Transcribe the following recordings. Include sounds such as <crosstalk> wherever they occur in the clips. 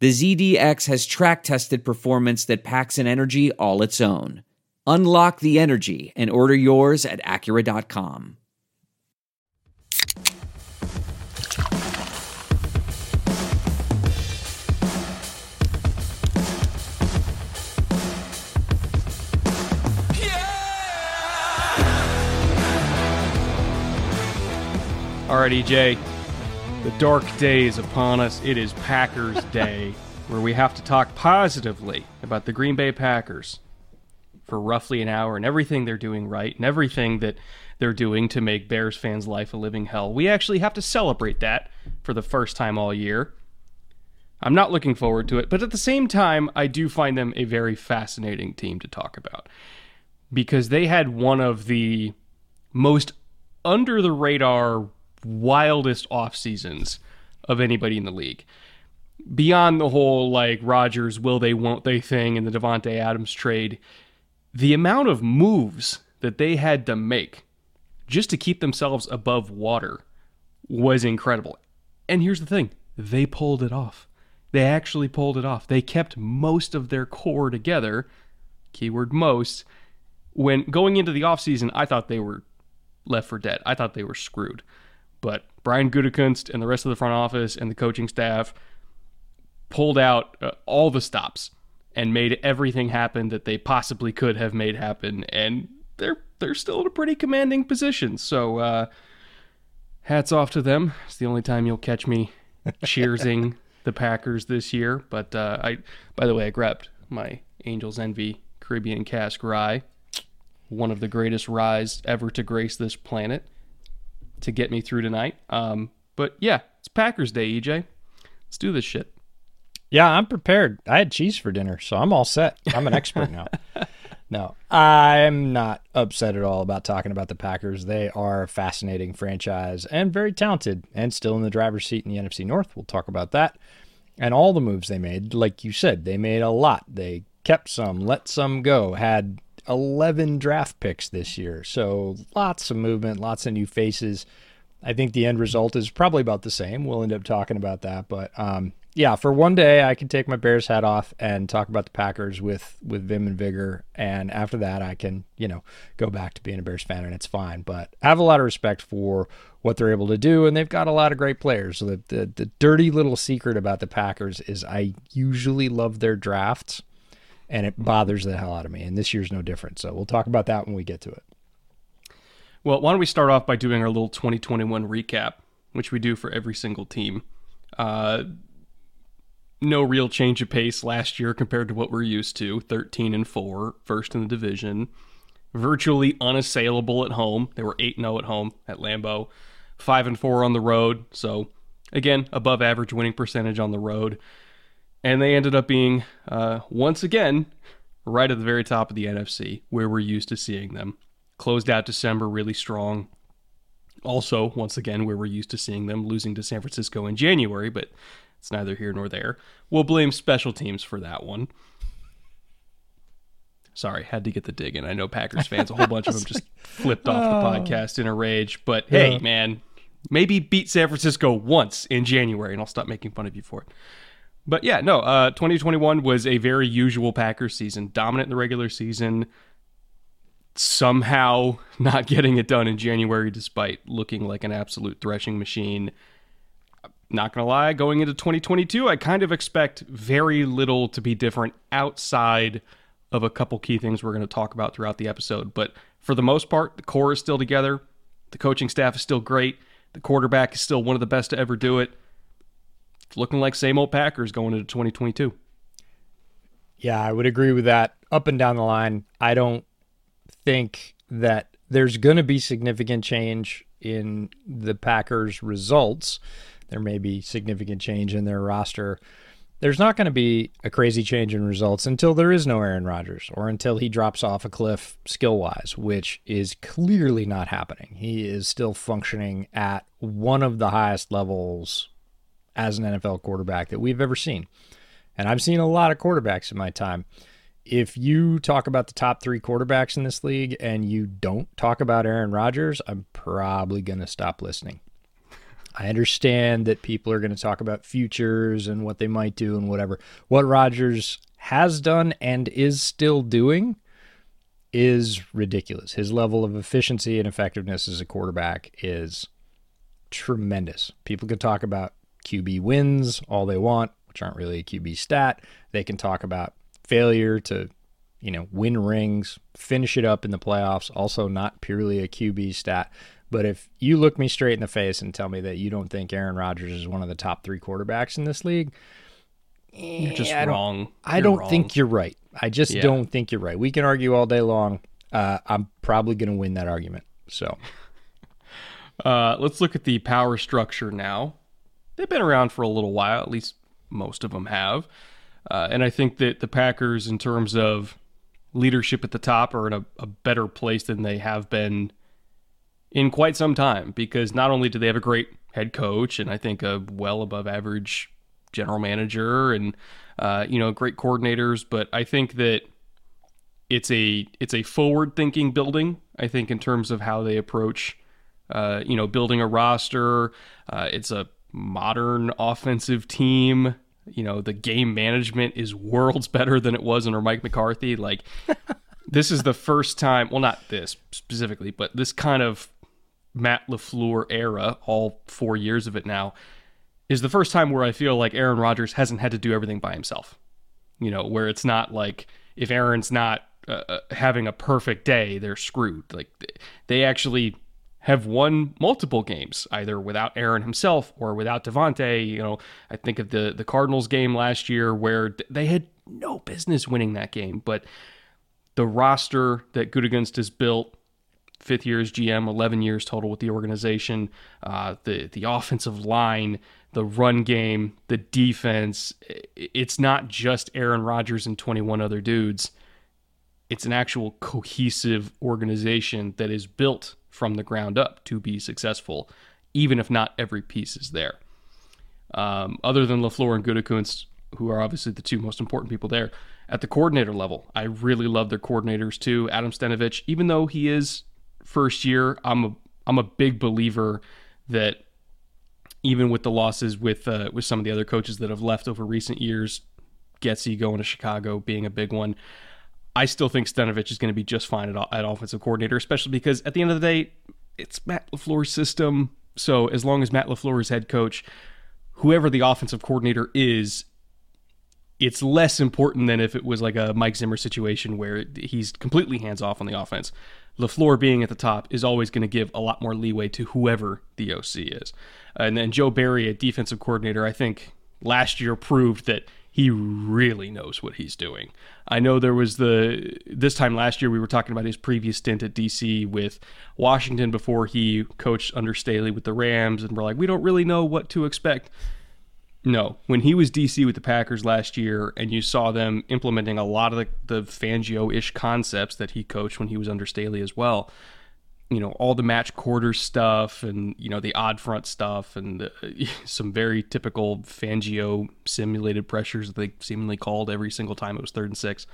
the ZDX has track tested performance that packs an energy all its own. Unlock the energy and order yours at Acura.com. All right, EJ. The dark day is upon us. It is Packers <laughs> Day, where we have to talk positively about the Green Bay Packers for roughly an hour and everything they're doing right and everything that they're doing to make Bears fans' life a living hell. We actually have to celebrate that for the first time all year. I'm not looking forward to it, but at the same time, I do find them a very fascinating team to talk about because they had one of the most under the radar wildest off seasons of anybody in the league. Beyond the whole like Rodgers will they won't they thing and the Davante Adams trade, the amount of moves that they had to make just to keep themselves above water was incredible. And here's the thing, they pulled it off. They actually pulled it off. They kept most of their core together, keyword most. When going into the offseason, I thought they were left for dead. I thought they were screwed. But Brian Gutekunst and the rest of the front office and the coaching staff pulled out uh, all the stops and made everything happen that they possibly could have made happen, and they're they're still in a pretty commanding position. So, uh, hats off to them. It's the only time you'll catch me <laughs> cheersing the Packers this year. But uh, I, by the way, I grabbed my Angels Envy Caribbean Cask Rye, one of the greatest ryes ever to grace this planet to get me through tonight. Um, but yeah, it's Packers Day, EJ. Let's do this shit. Yeah, I'm prepared. I had cheese for dinner, so I'm all set. I'm an expert now. <laughs> No, I'm not upset at all about talking about the Packers. They are a fascinating franchise and very talented and still in the driver's seat in the NFC North. We'll talk about that. And all the moves they made, like you said, they made a lot. They kept some, let some go, had 11 draft picks this year. So lots of movement, lots of new faces. I think the end result is probably about the same. We'll end up talking about that, but um, yeah, for one day I can take my Bears hat off and talk about the Packers with with vim and vigor, and after that I can you know go back to being a Bears fan and it's fine. But I have a lot of respect for what they're able to do, and they've got a lot of great players. So the the, the dirty little secret about the Packers is I usually love their drafts and it bothers the hell out of me. And this year's no different. So we'll talk about that when we get to it. Well, why don't we start off by doing our little 2021 recap, which we do for every single team. Uh, no real change of pace last year compared to what we're used to 13 and 4, first in the division. Virtually unassailable at home. They were 8 0 at home at Lambeau, 5 and 4 on the road. So, again, above average winning percentage on the road and they ended up being uh, once again right at the very top of the NFC, where we're used to seeing them. Closed out December really strong. Also, once again, where we're used to seeing them losing to San Francisco in January, but it's neither here nor there. We'll blame special teams for that one. Sorry, had to get the dig in. I know Packers fans, a whole bunch of them just <laughs> flipped off the oh. podcast in a rage. But hey, yeah. man, maybe beat San Francisco once in January, and I'll stop making fun of you for it. But yeah, no, uh, 2021 was a very usual Packers season, dominant in the regular season, somehow <laughs> not getting it done in January despite looking like an absolute threshing machine. Not gonna lie, going into 2022, I kind of expect very little to be different outside of a couple key things we're going to talk about throughout the episode. But for the most part, the core is still together. The coaching staff is still great. The quarterback is still one of the best to ever do it. It's looking like same old Packers going into 2022. Yeah, I would agree with that. Up and down the line, I don't think that there's going to be significant change in the Packers' results. There may be significant change in their roster. There's not going to be a crazy change in results until there is no Aaron Rodgers or until he drops off a cliff skill wise, which is clearly not happening. He is still functioning at one of the highest levels as an NFL quarterback that we've ever seen. And I've seen a lot of quarterbacks in my time. If you talk about the top three quarterbacks in this league and you don't talk about Aaron Rodgers, I'm probably going to stop listening. I understand that people are going to talk about futures and what they might do and whatever. What Rodgers has done and is still doing is ridiculous. His level of efficiency and effectiveness as a quarterback is tremendous. People can talk about QB wins all they want, which aren't really a QB stat. They can talk about failure to, you know, win rings, finish it up in the playoffs, also not purely a QB stat. But if you look me straight in the face and tell me that you don't think Aaron Rodgers is one of the top three quarterbacks in this league, you're just I wrong. I don't wrong. think you're right. I just Yeah. don't think you're right. We can argue all day long. Uh, I'm probably going to win that argument. So <laughs> Uh, let's look at the power structure now. They've been around for a little while, at least most of them have. Uh, and I think that the Packers, in terms of leadership at the top, are in a, a better place than they have been in quite some time because not only do they have a great head coach and I think a well above average general manager and uh, you know great coordinators, but I think that it's a it's a forward thinking building. I think in terms of how they approach uh, you know building a roster. Uh, it's a modern offensive team. You know the game management is worlds better than it was under Mike McCarthy. Like <laughs> this is the first time. Well, not this specifically, but this kind of Matt LaFleur era, all four years of it now, is the first time where I feel like Aaron Rodgers hasn't had to do everything by himself. You know, where it's not like if Aaron's not uh, uh, having a perfect day, they're screwed. Like they actually have won multiple games, either without Aaron himself or without Davante. You know, I think of the the Cardinals game last year where they had no business winning that game, but the roster that Gutekunst has built fifth year as GM, 11 years total with the organization. Uh, the the offensive line, the run game, the defense. It's not just Aaron Rodgers and 21 other dudes. It's an actual cohesive organization that is built from the ground up to be successful, even if not every piece is there. Um, other than LaFleur and Gutekunst, who are obviously the two most important people there, at the coordinator level, I really love their coordinators too. Adam Stenavich, even though he is first year, I'm a I'm a big believer that even with the losses with uh, with some of the other coaches that have left over recent years, Getsy going to Chicago being a big one. I still think Stenavich is going to be just fine at, at offensive coordinator, especially because at the end of the day, it's Matt LaFleur's system. So as long as Matt LaFleur is head coach, whoever the offensive coordinator is, it's less important than if it was like a Mike Zimmer situation where he's completely hands off on the offense. LaFleur being at the top is always going to give a lot more leeway to whoever the OC is. And then Joe Barry, a defensive coordinator, I think last year proved that he really knows what he's doing. I know there was the this time last year we were talking about his previous stint at DC with Washington before he coached under Staley with the Rams, and we're like, we don't really know what to expect. No, when he was DC with the Packers last year, and you saw them implementing a lot of the, the Fangio-ish concepts that he coached when he was under Staley as well. You know, all the match quarter stuff, and you know the odd front stuff, and the, <laughs> some very typical Fangio simulated pressures that they seemingly called every single time it was third and six.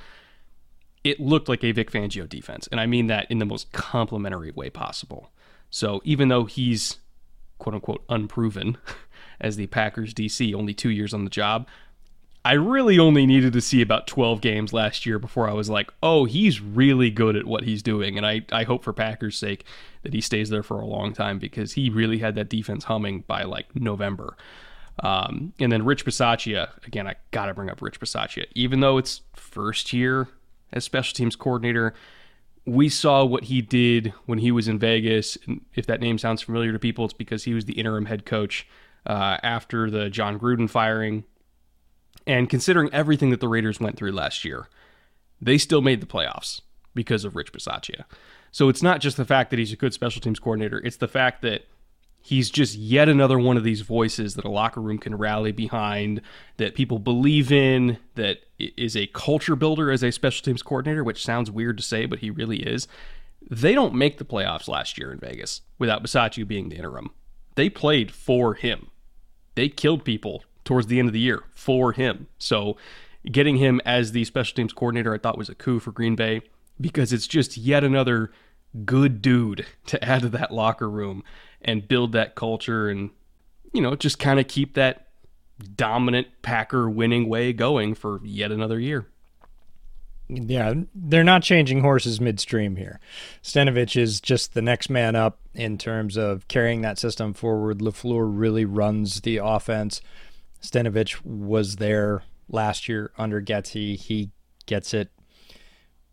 It looked like a Vic Fangio defense, and I mean that in the most complimentary way possible. So even though he's quote unquote unproven <laughs> as the Packers DC, only two years on the job. I really only needed to see about 12 games last year before I was like, oh, he's really good at what he's doing. And I, I hope for Packers' sake that he stays there for a long time because he really had that defense humming by like November. Um, and then Rich Bisaccia, again, I got to bring up Rich Bisaccia. Even though it's first year as special teams coordinator, we saw what he did when he was in Vegas. And if that name sounds familiar to people, it's because he was the interim head coach uh, after the Jon Gruden firing. And considering everything that the Raiders went through last year, they still made the playoffs because of Rich Bisaccia. So it's not just the fact that he's a good special teams coordinator, it's the fact that he's just yet another one of these voices that a locker room can rally behind, that people believe in, that is a culture builder as a special teams coordinator, which sounds weird to say, but he really is. They don't make the playoffs last year in Vegas without Bisaccia being the interim. They played for him. They killed people towards the end of the year for him. So getting him as the special teams coordinator, I thought was a coup for Green Bay because it's just yet another good dude <laughs> to add to that locker room and build that culture and you know just kind of keep that dominant Packer winning way going for yet another year. Yeah, they're not changing horses midstream here. Stenavich is just the next man up in terms of carrying that system forward. LaFleur really runs the offense. Stenavich was there last year under Getsy. He gets it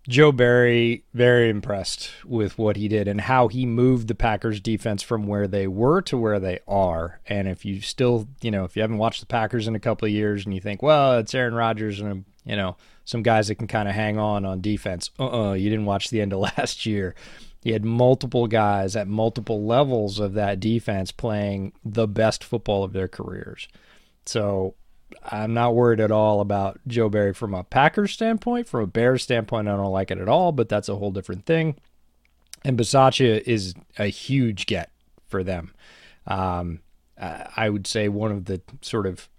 Joe Barry, very impressed with what he did and how he moved the Packers defense from where they were to where they are. And if you still, you know, if you haven't watched the Packers in a couple of years and you think, well, it's Aaron Rodgers and, you know, some guys that can kind of hang on on defense. Uh uh you didn't watch the end of <laughs> last year. He had multiple guys at multiple levels of that defense playing the best football of their careers. So I'm not worried at all about Joe Barry from a Packers standpoint. From a Bears standpoint, I don't like it at all, but that's a whole different thing. And Bisaccia is a huge get for them. Um, I would say one of the sort of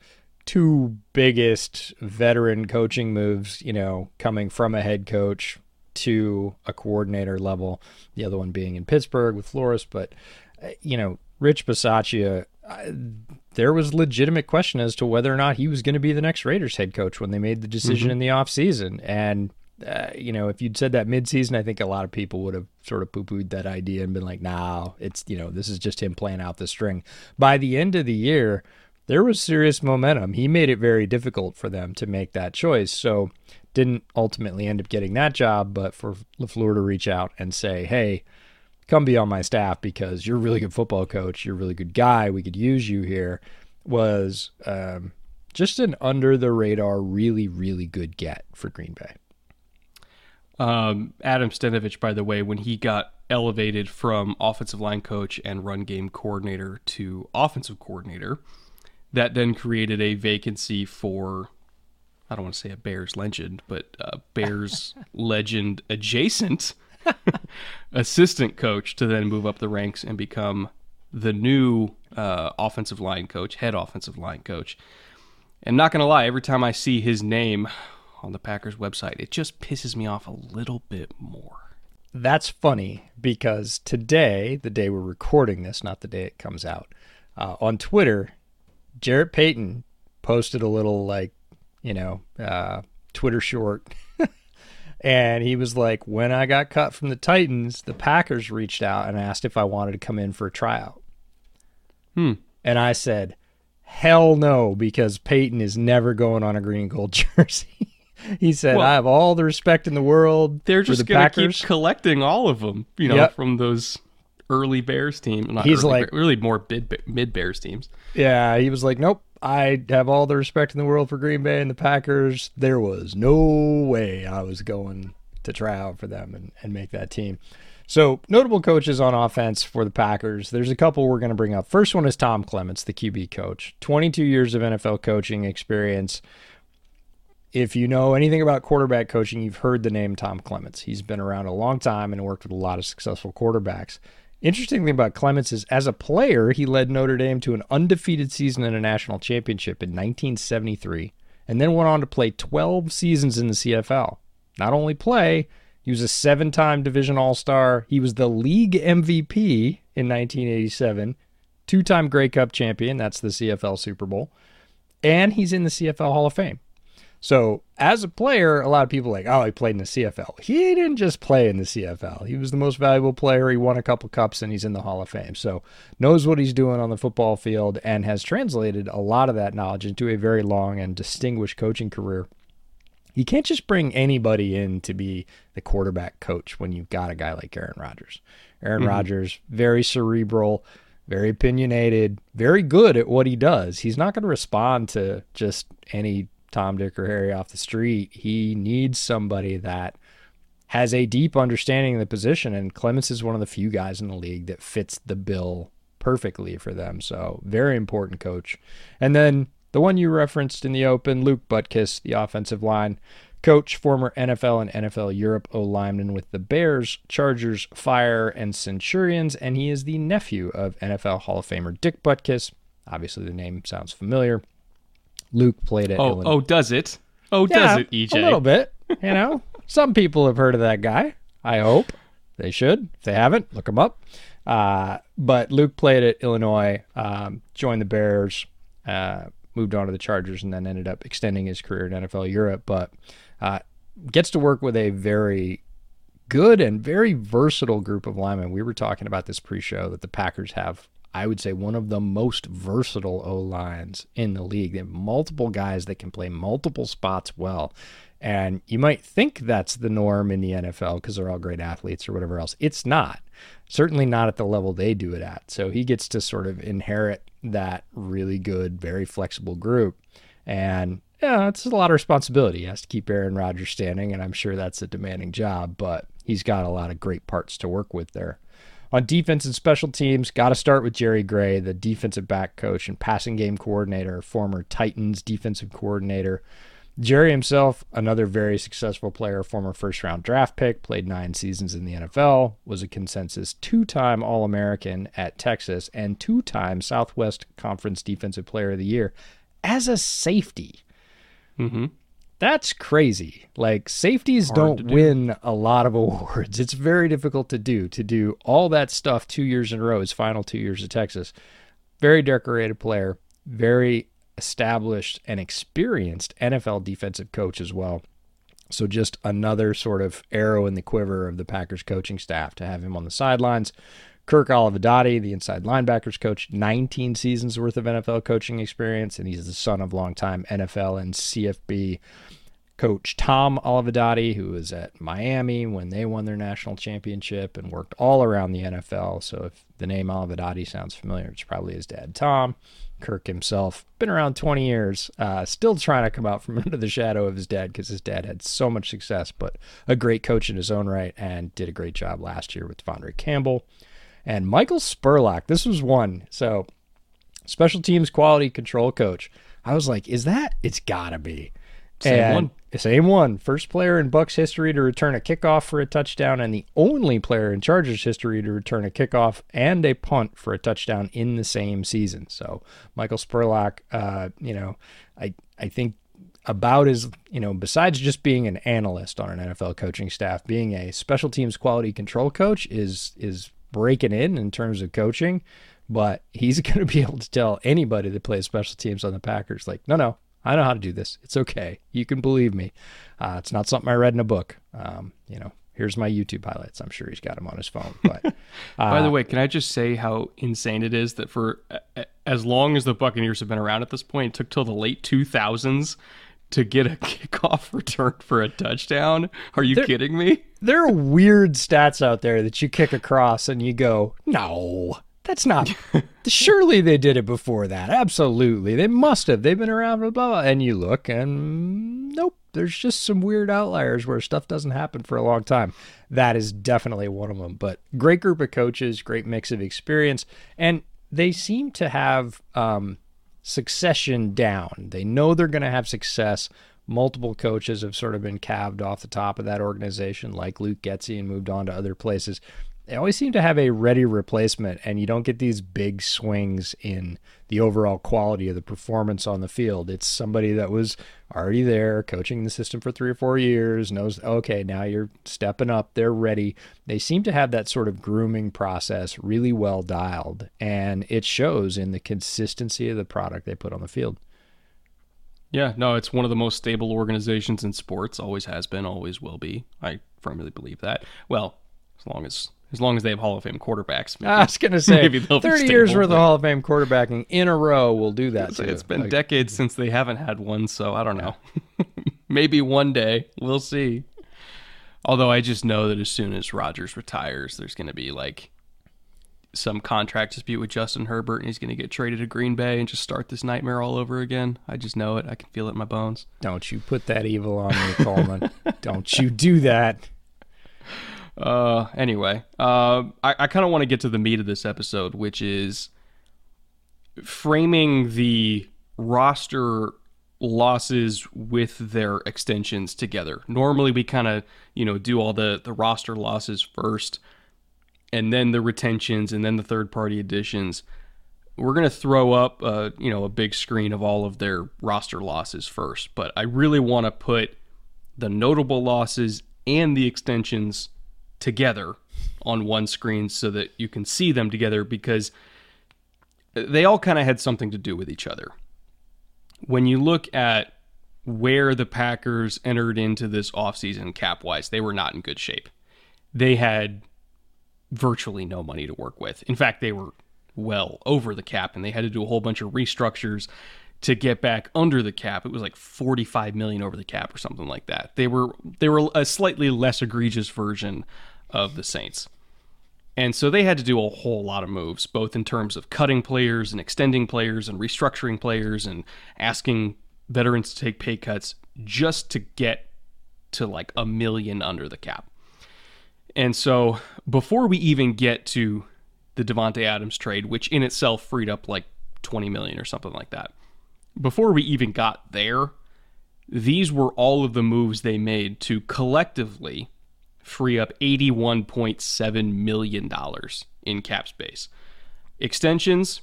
two biggest veteran coaching moves, you know, coming from a head coach to a coordinator level, the other one being in Pittsburgh with Flores. But, uh, you know, Rich Bisaccia, there was legitimate question as to whether or not he was going to be the next Raiders head coach when they made the decision mm-hmm. in the offseason. And, uh, you know, if you'd said that midseason, I think a lot of people would have sort of poo pooed that idea and been like, nah, it's, you know, this is just him playing out the string. By the end of the year, there was serious momentum. He made it very difficult for them to make that choice. So, didn't ultimately end up getting that job, but for LaFleur to reach out and say, hey, come be on my staff because you're a really good football coach. You're a really good guy. We could use you here. Was um, just an under the radar, really, really good get for Green Bay. Um, Adam Stenavich, by the way, when he got elevated from offensive line coach and run game coordinator to offensive coordinator, that then created a vacancy for I don't want to say a Bears legend, but Bears <laughs> legend adjacent <laughs> assistant coach to then move up the ranks and become the new uh, offensive line coach, head offensive line coach. And not going to lie, every time I see his name on the Packers website, it just pisses me off a little bit more. That's funny because today, the day we're recording this, not the day it comes out, uh, on Twitter, Jarrett Payton posted a little like, you know, uh, Twitter short <laughs> And he was like, when I got cut from the Titans, the Packers reached out and asked if I wanted to come in for a tryout. Hmm. And I said, hell no, because Payton is never going on a green and gold <laughs> jersey. he said, well, I have all the respect in the world. They're just the going to keep collecting all of them, you know, yep. from those early Bears teams. He's early, like, really more mid, mid Bears teams. Yeah. He was like, nope, I have all the respect in the world for Green Bay and the Packers. There was no way I was going to try out for them and, and make that team. So, notable coaches on offense for the Packers. There's a couple we're going to bring up. First one is Tom Clements, the QB coach. 22 years of NFL coaching experience. If you know anything about quarterback coaching, you've heard the name Tom Clements. He's been around a long time and worked with a lot of successful quarterbacks. Interesting thing about Clements is, as a player, he led Notre Dame to an undefeated season in a national championship in 1973, and then went on to play 12 seasons in the CFL. Not only play, he was a seven time Division All Star. He was the league MVP in 1987, two time Grey Cup champion. That's the CFL Super Bowl. And he's in the CFL Hall of Fame. So as a player, a lot of people are like, oh, he played in the CFL. He didn't just play in the CFL. He was the most valuable player. He won a couple cups and he's in the Hall of Fame. So knows what he's doing on the football field and has translated a lot of that knowledge into a very long and distinguished coaching career. You can't just bring anybody in to be the quarterback coach when you've got a guy like Aaron Rodgers. Aaron mm-hmm. Rodgers, very cerebral, very opinionated, very good at what he does. He's not going to respond to just any Tom, Dick, or Harry off the street. He needs somebody that has a deep understanding of the position, and Clements is one of the few guys in the league that fits the bill perfectly for them. So, very important coach. And then the one you referenced in the open, Luke Butkus, the offensive line coach, former NFL and NFL Europe O lineman with the Bears, Chargers, Fire, and Centurions, and he is the nephew of NFL Hall of Famer Dick Butkus. Obviously, the name sounds familiar. Luke played at oh, Illinois. Oh, does it? Oh, yeah, does it, EJ? A little bit. You know, <laughs> some people have heard of that guy. I hope they should. If they haven't, look him up. Uh, but Luke played at Illinois, um, joined the Bears, uh, moved on to the Chargers, and then ended up extending his career in NFL Europe. But uh, gets to work with a very good and very versatile group of linemen. We were talking about this pre-show that the Packers have. I would say one of the most versatile O lines in the league. They have multiple guys that can play multiple spots well. And you might think that's the norm in the NFL because they're all great athletes or whatever else. It's not. Certainly not at the level they do it at. So he gets to sort of inherit that really good, very flexible group. And yeah, it's a lot of responsibility. He has to keep Aaron Rodgers standing, and I'm sure that's a demanding job, but he's got a lot of great parts to work with there. On defense and special teams, got to start with Jerry Gray, the defensive back coach and passing game coordinator, former Titans defensive coordinator. Jerry himself, another very successful player, former first round draft pick, played nine seasons in the NFL, was a consensus two time All American at Texas, and two time Southwest Conference Defensive Player of the Year as a safety. Mm-hmm. That's crazy. Like safeties Hard don't do. win a lot of <laughs> awards. It's very difficult to do. To do all that stuff two years in a row, his final two years at Texas. Very decorated player, very established and experienced NFL defensive coach as well. So just another sort of arrow in the quiver of the Packers coaching staff to have him on the sidelines. Kirk Olivadotti, the inside linebackers coach, 19 seasons worth of NFL coaching experience, and he's the son of longtime NFL and CFB coach Tom Olivadotti, who was at Miami when they won their national championship and worked all around the NFL. So if the name Olivadotti sounds familiar, it's probably his dad, Tom. Kirk himself, been around 20 years, uh, still trying to come out from <laughs> under the shadow of his dad because his dad had so much success, but a great coach in his own right and did a great job last year with De'Vondre Campbell. And Michael Spurlock, this was one. So, special teams quality control coach. I was like, is that? It's gotta be. Same and one. Same one. First player in Bucs history to return a kickoff for a touchdown, and the only player in Chargers history to return a kickoff and a punt for a touchdown in the same season. So Michael Spurlock, uh, you know, I I think about as you know, besides just being an analyst on an NFL coaching staff, being a special teams quality control coach is is breaking in in terms of coaching. But he's <laughs> going to be able to tell anybody that plays special teams on the Packers, like, no, no, I know how to do this. It's okay. You can believe me. Uh, it's not something I read in a book. Um, you know, here's my YouTube highlights. I'm sure he's got them on his phone. But uh, <laughs> by the way, can I just say how insane it is that for as long as the Buccaneers have been around at this point, it took till the late 2000s to get a <laughs> kickoff return for a touchdown? Are you there, kidding me? There are weird stats out there that you kick across and you go, no, that's not. <laughs> surely they did it before that. Absolutely. They must have. They've been around, blah, blah, blah. And you look and nope, there's just some weird outliers where stuff doesn't happen for a long time. That is definitely one of them. But great group of coaches, great mix of experience. And they seem to have um, succession down. They know they're going to have success. Multiple coaches have sort of been calved off the top of that organization, like Luke Getsy, and moved on to other places they always seem to have a ready replacement, and you don't get these big swings in the overall quality of the performance on the field. It's somebody that was already there, coaching the system for three or four years, knows, okay, now you're stepping up, they're ready. They seem to have that sort of grooming process really well dialed, and it shows in the consistency of the product they put on the field. Yeah, no, it's one of the most stable organizations in sports, always has been, always will be. I firmly believe that. Well, as long as as long as they have Hall of Fame quarterbacks. Maybe, I was going to say, maybe 30 years worth of Hall of Fame quarterbacking in a row will do that. It's been like, decades since they haven't had one, so I don't know. <laughs> Maybe one day. We'll see. Although I just know that as soon as Rodgers retires, there's going to be like some contract dispute with Justin Herbert and he's going to get traded to Green Bay and just start this nightmare all over again. I just know it. I can feel it in my bones. Don't you put that evil on me, Coleman. <laughs> Don't you do that. Uh, anyway, uh, I, I kind of want to get to the meat of this episode, which is framing the roster losses with their extensions together. Normally we kind of, you know, do all the the roster losses first and then the retentions and then the third party additions. We're going to throw up uh, you know, a big screen of all of their roster losses first, but I really want to put the notable losses and the extensions together on one screen so that you can see them together because they all kind of had something to do with each other when you look at where the Packers entered into this offseason cap wise, they were not in good shape. They had virtually no money to work with. In fact, they were well over the cap and they had to do a whole bunch of restructures to get back under the cap. It was like 45 million over the cap or something like that. They were they were a slightly less egregious version of the Saints. And so they had to do a whole lot of moves, both in terms of cutting players and extending players and restructuring players and asking veterans to take pay cuts just to get to like a million under the cap. And so before we even get to the Davante Adams trade, which in itself freed up like 20 million or something like that. Before we even got there, these were all of the moves they made to collectively free up $81.7 million in cap space. Extensions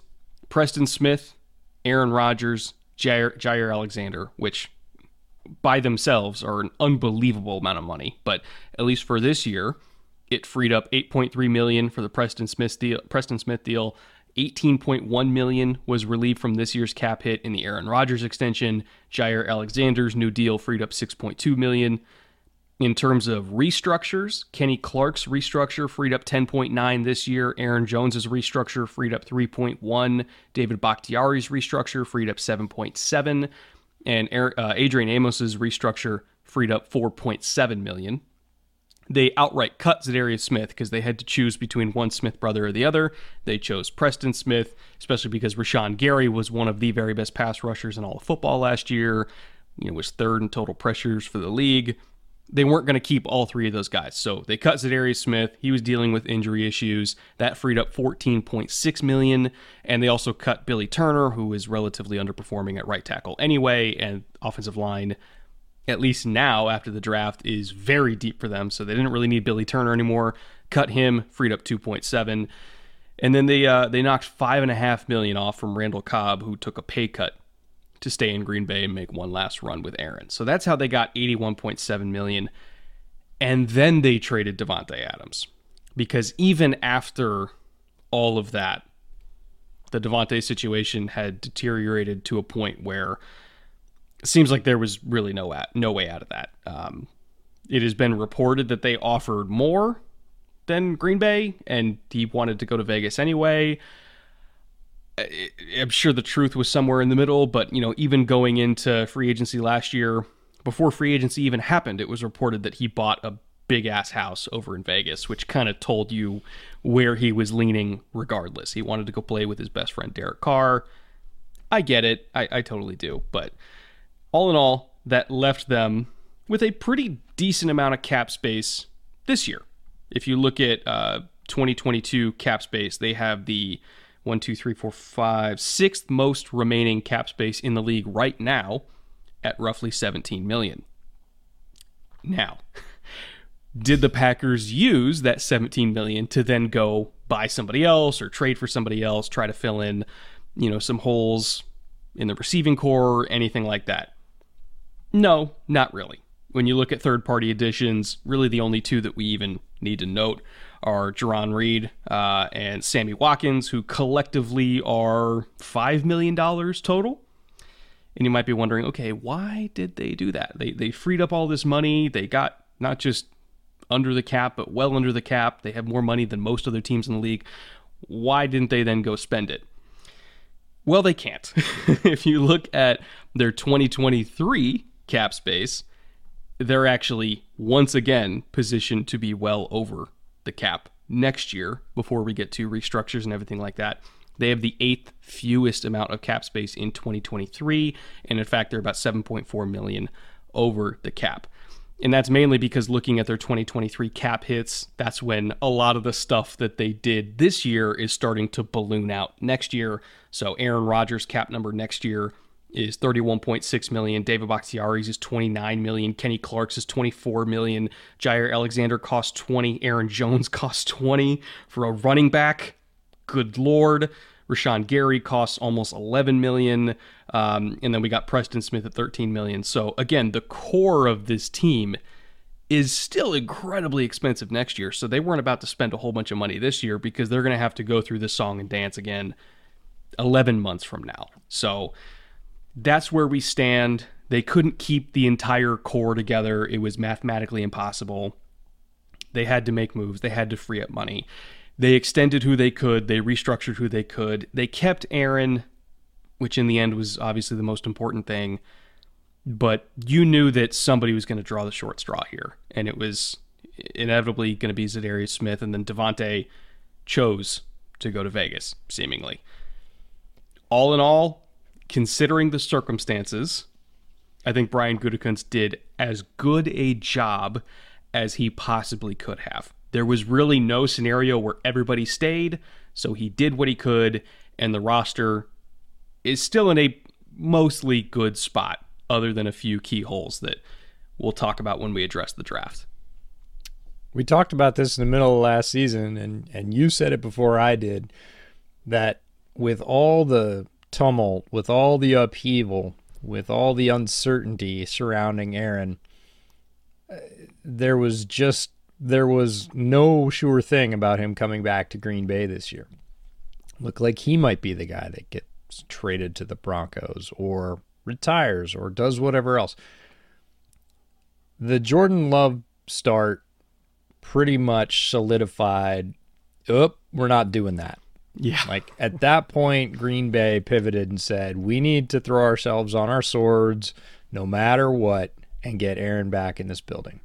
Preston Smith, Aaron Rodgers, Jair, Jaire Alexander, which by themselves are an unbelievable amount of money, but at least for this year, it freed up 8.3 million for the Preston Smith deal. Preston Smith deal. 18.1 million was relieved from this year's cap hit in the Aaron Rodgers extension. Jaire Alexander's new deal freed up 6.2 million. In terms of restructures, Kenny Clark's restructure freed up 10.9 this year. Aaron Jones's restructure freed up 3.1. David Bakhtiari's restructure freed up 7.7, and uh, Adrian Amos's restructure freed up 4.7 million. They outright cut Za'Darius Smith because they had to choose between one Smith brother or the other. They chose Preston Smith, especially because Rashan Gary was one of the very best pass rushers in all of football last year. You know, was third in total pressures for the league they weren't going to keep all three of those guys. So they cut Za'Darius Smith. He was dealing with injury issues. That freed up 14.6 million. And they also cut Billy Turner, who is relatively underperforming at right tackle anyway, and offensive line. At least now, after the draft, is very deep for them. So they didn't really need Billy Turner anymore. Cut him, freed up 2.7, and then they uh, they knocked five and a half million off from Randall Cobb, who took a pay cut to stay in Green Bay and make one last run with Aaron. So that's how they got 81.7 million. And then they traded Davante Adams. Because even after all of that, the Davante situation had deteriorated to a point where it seems like there was really no at, no way out of that. Um, it has been reported that they offered more than Green Bay, and he wanted to go to Vegas anyway. I'm sure the truth was somewhere in the middle, but you know, even going into free agency last year, before free agency even happened, it was reported that he bought a big ass house over in Vegas, which kind of told you where he was leaning regardless. He wanted to go play with his best friend Derek Carr. I get it. I, I totally do. But all in all, that left them with a pretty decent amount of cap space this year. If you look at uh, 2022 cap space, they have the one, two, three, four, five, sixth most remaining cap space in the league right now at roughly 17 million. Now, <laughs> did the Packers use that 17 million to then go buy somebody else or trade for somebody else, try to fill in, you know, some holes in the receiving core or anything like that? No, not really. When you look at third party additions, really the only two that we even need to note are Jarran Reed uh, and Sammy Watkins, who collectively are $5 million total. And you might be wondering, okay, why did they do that? They, they freed up all this money. They got not just under the cap, but well under the cap. They have more money than most other teams in the league. Why didn't they then go spend it? Well, they can't. <laughs> if you look at their 2023 cap space, they're actually once again positioned to be well over the cap next year before we get to restructures and everything like that. They have the eighth fewest amount of cap space in 2023, and in fact, they're about 7.4 million over the cap. And that's mainly because looking at their 2023 cap hits, that's when a lot of the stuff that they did this year is starting to balloon out next year. So Aaron Rodgers' cap number next year is 31.6 million. David Bakhtiari's is 29 million. Kenny Clark's is 24 million. Jaire Alexander costs 20. Aaron Jones <laughs> costs 20 for a running back. Good lord. Rashan Gary costs almost 11 million. Um, and then we got Preston Smith at 13 million. So again, the core of this team is still incredibly expensive next year. So they weren't about to spend a whole bunch of money this year because they're going to have to go through this song and dance again 11 months from now. So that's where we stand. They couldn't keep the entire core together. It was mathematically impossible. They had to make moves. They had to free up money. They extended who they could. They restructured who they could. They kept Aaron, which in the end was obviously the most important thing. But you knew that somebody was going to draw the short straw here, and it was inevitably going to be Za'Darius Smith, and then Davante chose to go to Vegas, seemingly. All in all, considering the circumstances, I think Brian Gutekunst did as good a job as he possibly could have. There was really no scenario where everybody stayed, so he did what he could, and the roster is still in a mostly good spot, other than a few key holes that we'll talk about when we address the draft. We talked about this in the middle of last season, and, and you said it before I did that with all the tumult, with all the upheaval, with all the uncertainty surrounding Aaron, uh, there was just there was no sure thing about him coming back to Green Bay this year. Looked like he might be the guy that gets traded to the Broncos or retires or does whatever else. The Jordan Love start pretty much solidified. Oh, we're not doing that. Yeah. Like at that point, Green Bay pivoted and said, we need to throw ourselves on our swords no matter what and get Aaron back in this building.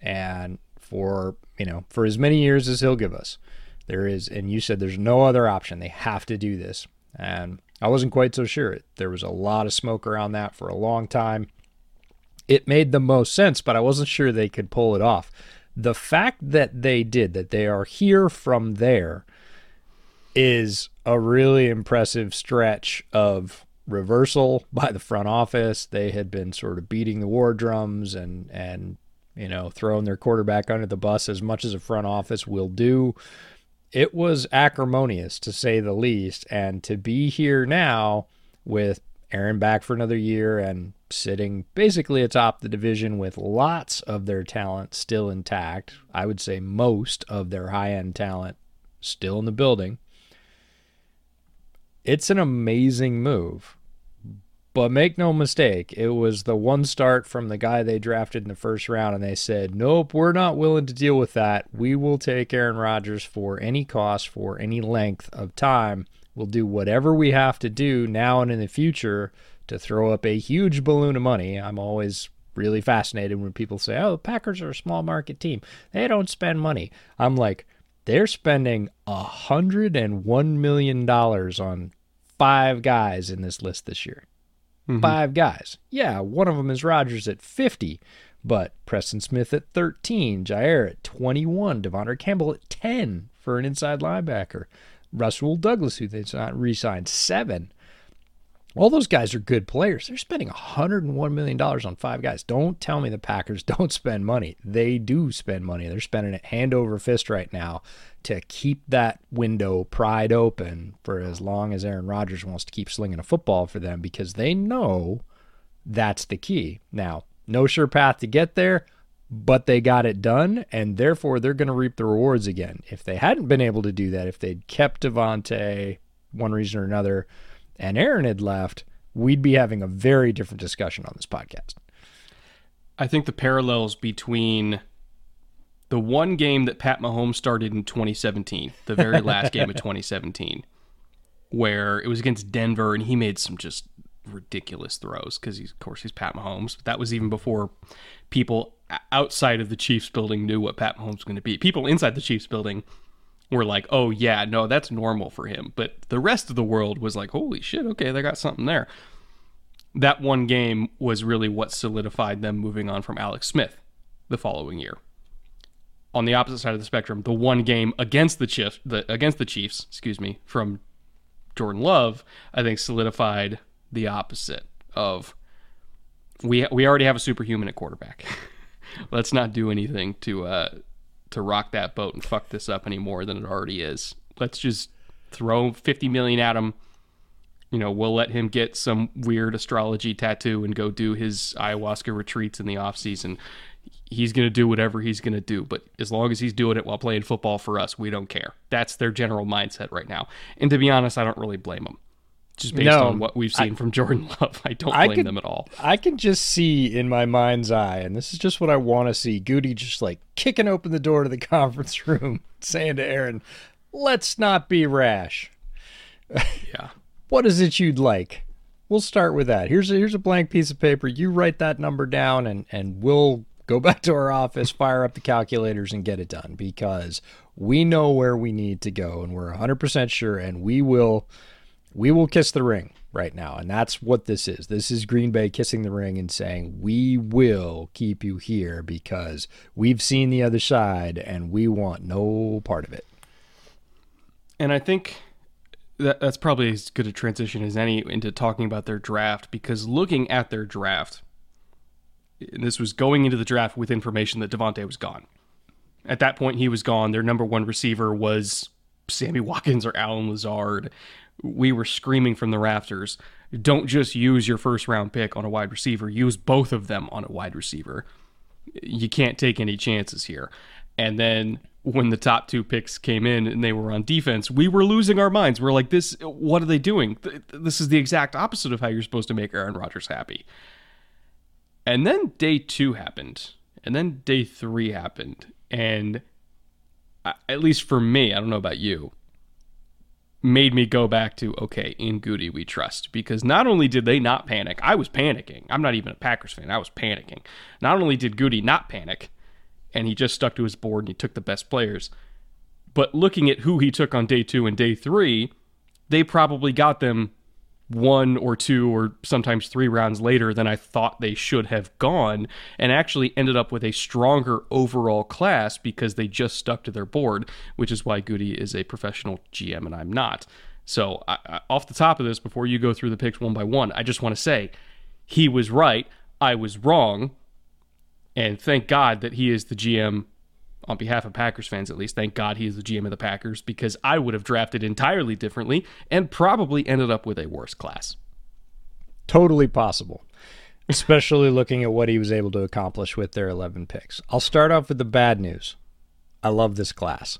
And for, you know, for as many years as he'll give us, there is, and you said there's no other option. They have to do this. And I wasn't quite so sure. There was a lot of smoke around that for a long time. It made the most sense, but I wasn't sure they could pull it off. The fact that they did, that they are here from there, is a really impressive stretch of reversal <laughs> by the front office. They had been sort of beating the war drums and and you know throwing their quarterback under the bus as much as a front office will do. It was acrimonious to say the least, and to be here now with Aaron back for another year and sitting basically atop the division with lots of their talent still intact. I would say most of their high end talent still in the building it's an amazing move. But make no mistake, it was the one start from the guy they drafted in the first round, and they said, Nope, we're not willing to deal with that. We will take Aaron Rodgers for any cost, for any length of time. We'll do whatever we have to do now and in the future to throw up a huge balloon of money. I'm always really fascinated when people say, Oh, the Packers are a small market team. They don't spend money. I'm like, they're spending $101 million on five guys in this list this year. Mm-hmm. Five guys. Yeah, one of them is Rodgers at 50, but Preston Smith at 13, Jaire at 21, De'Vondre Campbell at 10 for an inside linebacker, Rasul Douglas, who they not re signed, seven. All those guys are good players. They're spending $101 million on five guys. Don't tell me the Packers <laughs> don't spend money. They do spend money. They're spending it hand over fist right now to keep that window pried open for as long as Aaron Rodgers wants to keep slinging a football for them because they know that's the key. Now, no sure path to get there, but they got it done, and therefore they're going to reap the rewards again. If they hadn't been able to do that, if they'd kept Davante, one reason or another, and Aaron had left, we'd be having a very different discussion on this podcast. I think the parallels between the one game that Pat Mahomes started in 2017, the very last game of <laughs> 2017, where it was against Denver and he made some just ridiculous throws because he's of course he's Pat Mahomes. But that was even before people outside of the Chiefs building knew what Pat Mahomes was going to be. People inside the Chiefs building were like, "Oh yeah, no, that's normal for him." But the rest of the world was like, "Holy shit, okay, they got something there." That one game was really what solidified them moving on from Alex Smith the following year. On the opposite side of the spectrum, the one game against the Chiefs, the against the Chiefs, excuse me, from Jordan Love, I think solidified the opposite of we we already have a superhuman at quarterback. <laughs> Let's not do anything to uh, to rock that boat and fuck this up any more than it already is. Let's just throw 50 million at him. You know, we'll let him get some weird astrology tattoo and go do his ayahuasca retreats in the off season. He's going to do whatever he's going to do, but as long as he's doing it while playing football for us, we don't care. That's their general mindset right now. And to be honest, I don't really blame them just based no, on what we've seen I, from Jordan <laughs> Love. I don't blame I them at all. I can just see in my mind's eye, and this is just what I want to see Gutey just like kicking open the door to the <laughs> conference room, saying to Aaron, let's not be rash. <laughs> Yeah. what is it you'd like? We'll start with that. Here's a, here's a blank piece of paper. You write that number down, and, and we'll go back to our office, fire up the calculators, and get it done because we know where we need to go, and we're 100% sure, and we will – we will kiss the ring right now. And that's what this is. This is Green Bay kissing the ring and saying, we will keep you here because we've seen the other side and we want no part of it. And I think that that's probably as good a transition as any into talking about their draft because looking at their draft, this was going into the draft with information that Davante was gone. At that point, he was gone. Their number one receiver was Sammy Watkins or Allen Lazard we were screaming from the rafters don't just use your first round pick on a wide receiver, use both of them on a wide receiver. You can't take any chances here. And then when the top two picks came in and they were on defense, we were losing our minds. We're like, this, what are they doing? This is the exact opposite of how you're supposed to make Aaron Rodgers happy. And then day two happened. And then day three happened. And uh, at least for me, I don't know about you, made me go back to okay, in Gutey we trust because not only did they not panic, I was panicking. I'm not even a Packers fan. I was panicking. Not only did Gutey not panic, and he just stuck to his board and he took the best players, but looking at who he took on day two and day three, they probably got them one or two or sometimes three rounds later than I thought they should have gone, and actually ended up with a stronger overall class because they just stuck to their board, which is why Gutey is a professional GM and I'm not. So, I, I, off the top of this, before you go through the picks one by one, I just want to say he was right, I was wrong, and thank God that he is the GM on behalf of Packers fans at least, thank God he is the GM of the Packers because I would have drafted entirely differently and probably ended up with a worse class. Totally possible, especially looking at what he was able to accomplish with their 11 picks. I'll start off with the bad news. I love this class.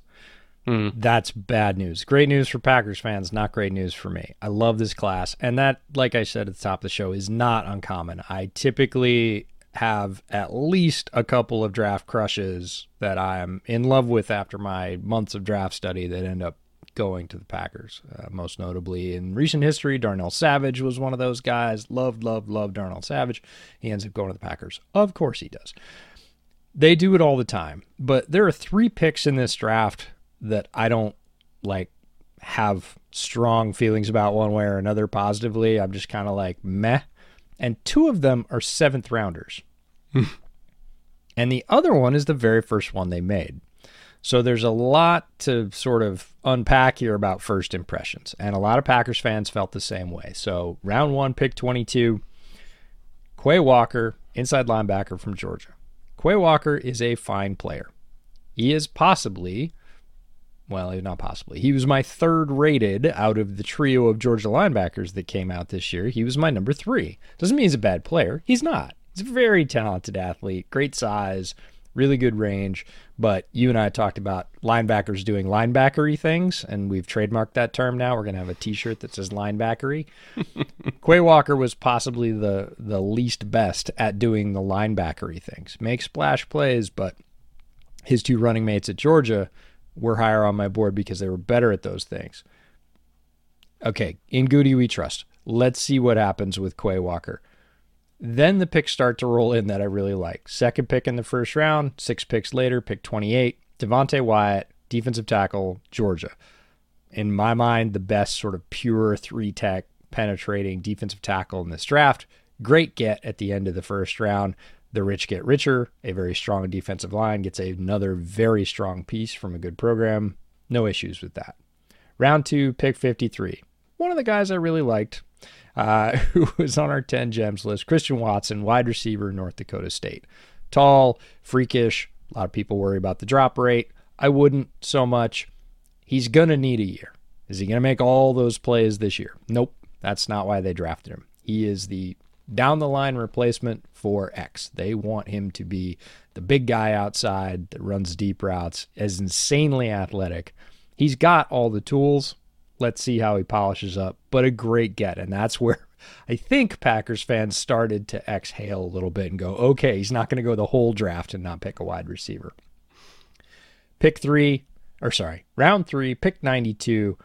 Mm. That's bad news. Great news for Packers fans, not great news for me. I love this class. And that, like I said at the top of the show, is not uncommon. I typically have at least a couple of draft crushes that I'm in love with after my months of draft study that end up going to the Packers. Uh, most notably in recent history, Darnell Savage was one of those guys. Loved, loved, loved Darnell Savage. He ends up going to the Packers. Of course he does. They do it all the time. But there are three picks in this draft that I don't like have strong feelings about one way or another positively. I'm just kind of like meh. And two of them are seventh rounders. <laughs> and the other one is the very first one they made. So there's a lot to sort of unpack here about first impressions. And a lot of Packers fans felt the same way. So round one, pick 22, Quay Walker, inside linebacker from Georgia. Quay Walker is a fine player. He is possibly, well, not possibly, he was my third rated out of the trio of Georgia linebackers that came out this year. He was my number three. Doesn't mean he's a bad player. He's not. He's a very talented athlete, great size, really good range. But you and I talked about linebackers doing linebackery things, and we've trademarked that term now. We're going to have a T-shirt that says linebackery. <laughs> Quay Walker was possibly the the least best at doing the linebackery things. Make splash plays, but his two running mates at Georgia were higher on my board because they were better at those things. Okay, in Gutey we trust. Let's see what happens with Quay Walker. Then the picks start to roll in that I really like. Second pick in the first round, six picks later, pick 28, Devonte Wyatt, defensive tackle, Georgia. In my mind, the best sort of pure three tech penetrating defensive tackle in this draft. Great get at the end of the first round. The rich get richer. A very strong defensive line gets another very strong piece from a good program. No issues with that. Round two, pick 53. One of the guys I really liked, uh, <laughs> who was on our 10 gems list, Christian Watson, wide receiver, North Dakota State. Tall, freakish. A lot of people worry about the drop rate. I wouldn't so much. He's going to need a year. Is he going to make all those plays this year? Nope. That's not why they drafted him. He is the down the line replacement for X. They want him to be the big guy outside that runs deep routes, as insanely athletic. He's got all the tools. Let's see how he polishes up, but a great get. And that's where <laughs> I think Packers fans started to exhale a little bit and go, okay, he's not going to go the whole draft and not pick a wide receiver. Pick three, or sorry, round three, pick 92.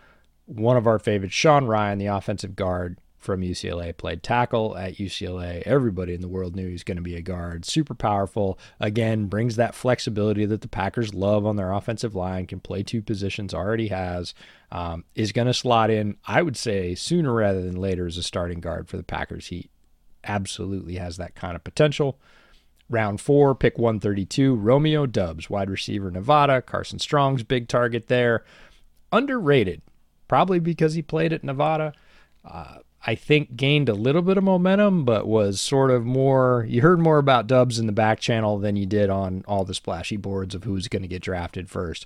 One of our favorites, Sean Rhyan, the offensive guard from UCLA, played tackle at UCLA. Everybody in the world knew he's going to be a guard. Super powerful. Again, brings that flexibility that the Packers love on their offensive line. Can play two positions, already has. Um, is going to slot in, I would say, sooner rather than later as a starting guard for the Packers. He absolutely has that kind of potential. Round four, pick 132, Romeo Doubs, wide receiver, Nevada. Carson Strong's big target there. Underrated, probably because he played at Nevada. Uh, I think gained a little bit of momentum, but was sort of more. You heard more about Doubs in the back channel than you did on all the splashy boards of who's going to get drafted 1st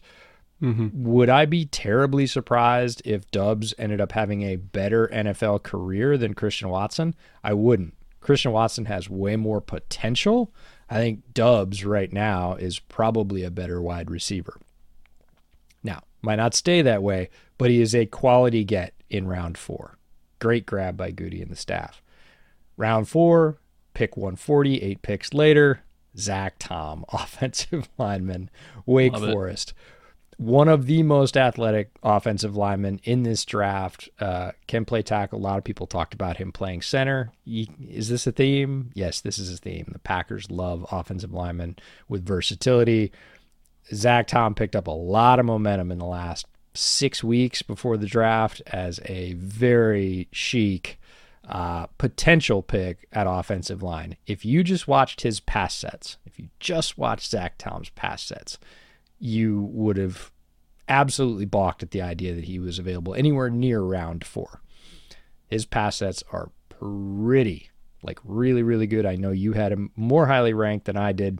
mm-hmm. Would I be terribly surprised if Doubs ended up having a better NFL career than Christian Watson? I wouldn't. Christian Watson has way more potential. I think Doubs right now is probably a better wide receiver. Now, might not stay that way, but he is a quality get in round four. Great grab by Gutey and the staff. Round four, pick 140, eight picks later. Zach Tom, <laughs> offensive lineman, Wake Love Forest. It. One of the most athletic offensive linemen in this draft. Uh, can play tackle. A lot of people talked about him playing center. Is this a theme? Yes, this is a theme. The Packers love offensive linemen with versatility. Zach Tom picked up a lot of momentum in the last six weeks before the draft as a very chic uh, potential pick at offensive line. If you just watched his pass sets, if you just watched Zach Tom's pass sets, you would have absolutely balked at the idea that he was available anywhere near round four. His pass sets are pretty, like really, really good. I know you had him more highly ranked than I did.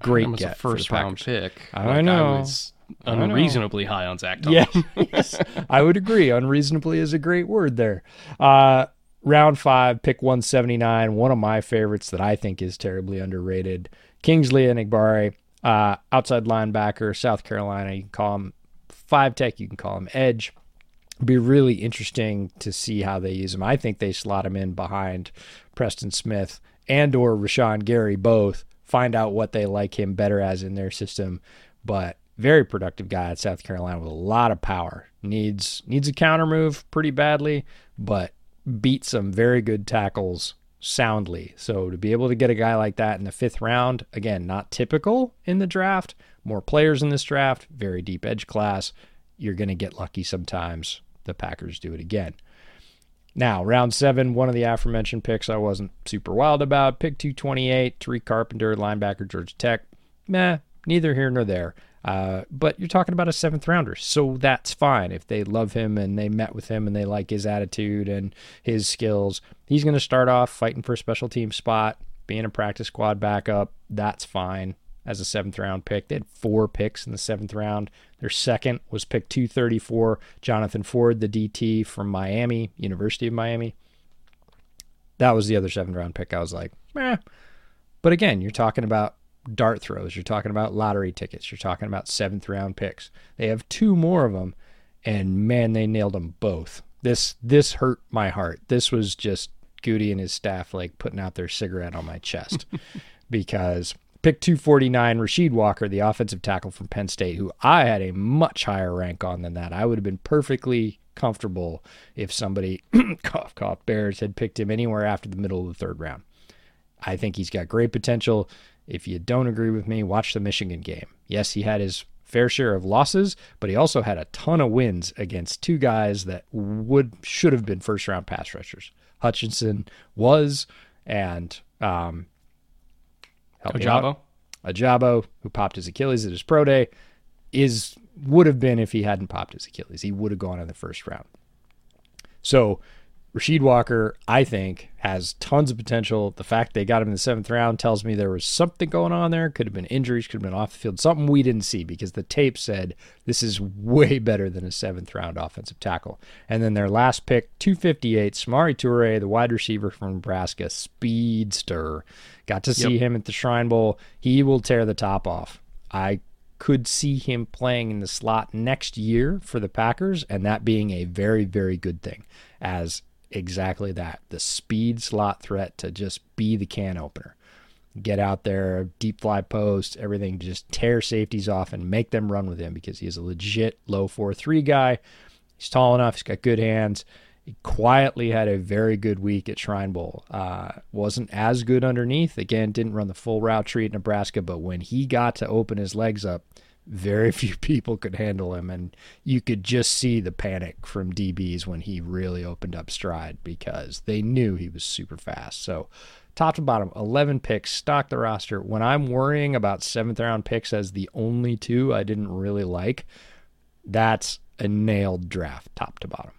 Great get a first round pick. I like know. I was unreasonably high on Zach. Yeah, <laughs> yes, I would agree. Unreasonably is a great word there. Uh, round five, pick 179. One of my favorites that I think is terribly underrated. Kingsley Enagbare, uh, outside linebacker, South Carolina. You can call him five tech. You can call him edge. Be really interesting to see how they use him. I think they slot him in behind Preston Smith and or Rashan Gary both. Find out what they like him better as in their system. But very productive guy at South Carolina with a lot of power. Needs needs a counter move pretty badly, but beat some very good tackles soundly. So to be able to get a guy like that in the fifth round, again, not typical in the draft. More players in this draft, very deep edge class. You're going to get lucky sometimes. The Packers do it again. Now, round seven, one of the aforementioned picks I wasn't super wild about. Pick 228, Tariq Carpenter, linebacker, Georgia Tech. Meh, neither here nor there. Uh, but you're talking about a seventh rounder, so that's fine. If they love him and they met with him and they like his attitude and his skills, he's going to start off fighting for a special team spot, being a practice squad backup. That's fine as a seventh round pick. They had four picks in the seventh round. Their second was pick 234, Jonathan Ford, the DT from Miami, University of Miami. That was the other seventh round pick. I was like. But again, you're talking about dart throws. You're talking about lottery tickets. You're talking about seventh round picks. They have two more of them, and man, they nailed them both. This this hurt my heart. This was just Gutey and his staff like putting out their cigarette on my chest <laughs> because pick 249 Rasheed Walker, the offensive tackle from Penn State, who I had a much higher rank on than that. I would have been perfectly comfortable if somebody, <clears throat> cough, cough, Bears had picked him anywhere after the middle of the third round. I think he's got great potential. If you don't agree with me, watch the Michigan game. Yes, he had his fair share of losses, but he also had a ton of wins against two guys that would should have been first round pass rushers. Hutchinson was, and um, help. Ojabo? Ajabo, who popped his Achilles at his pro day, is would have been if he hadn't popped his Achilles. He would have gone in the first round. So Rasheed Walker, I think, has tons of potential. The fact they got him in the seventh round tells me there was something going on there. Could have been injuries, could have been off the field, something we didn't see because the tape said this is way better than a seventh round offensive tackle. And then their last pick, 258, Samori Toure, the wide receiver from Nebraska, speedster. Got to see Yep. him at the Shrine Bowl. He will tear the top off. I could see him playing in the slot next year for the Packers, and that being a very, very good thing. As exactly that the speed slot threat to just be the can opener. Get out there, deep fly post, everything, just tear safeties off and make them run with him because he is a legit low 4 3 guy. He's tall enough, he's got good hands. He quietly had a very good week at Shrine Bowl. Uh, wasn't as good underneath. Again, didn't run the full route tree at Nebraska, but when he got to open his legs up, very <laughs> few people could handle him. And you could just see the panic from DBs when he really opened up stride because they knew he was super fast. So, top to bottom, 11 picks, stock the roster. When I'm worrying about seventh round picks as the only two I didn't really like, that's a nailed draft, top to bottom.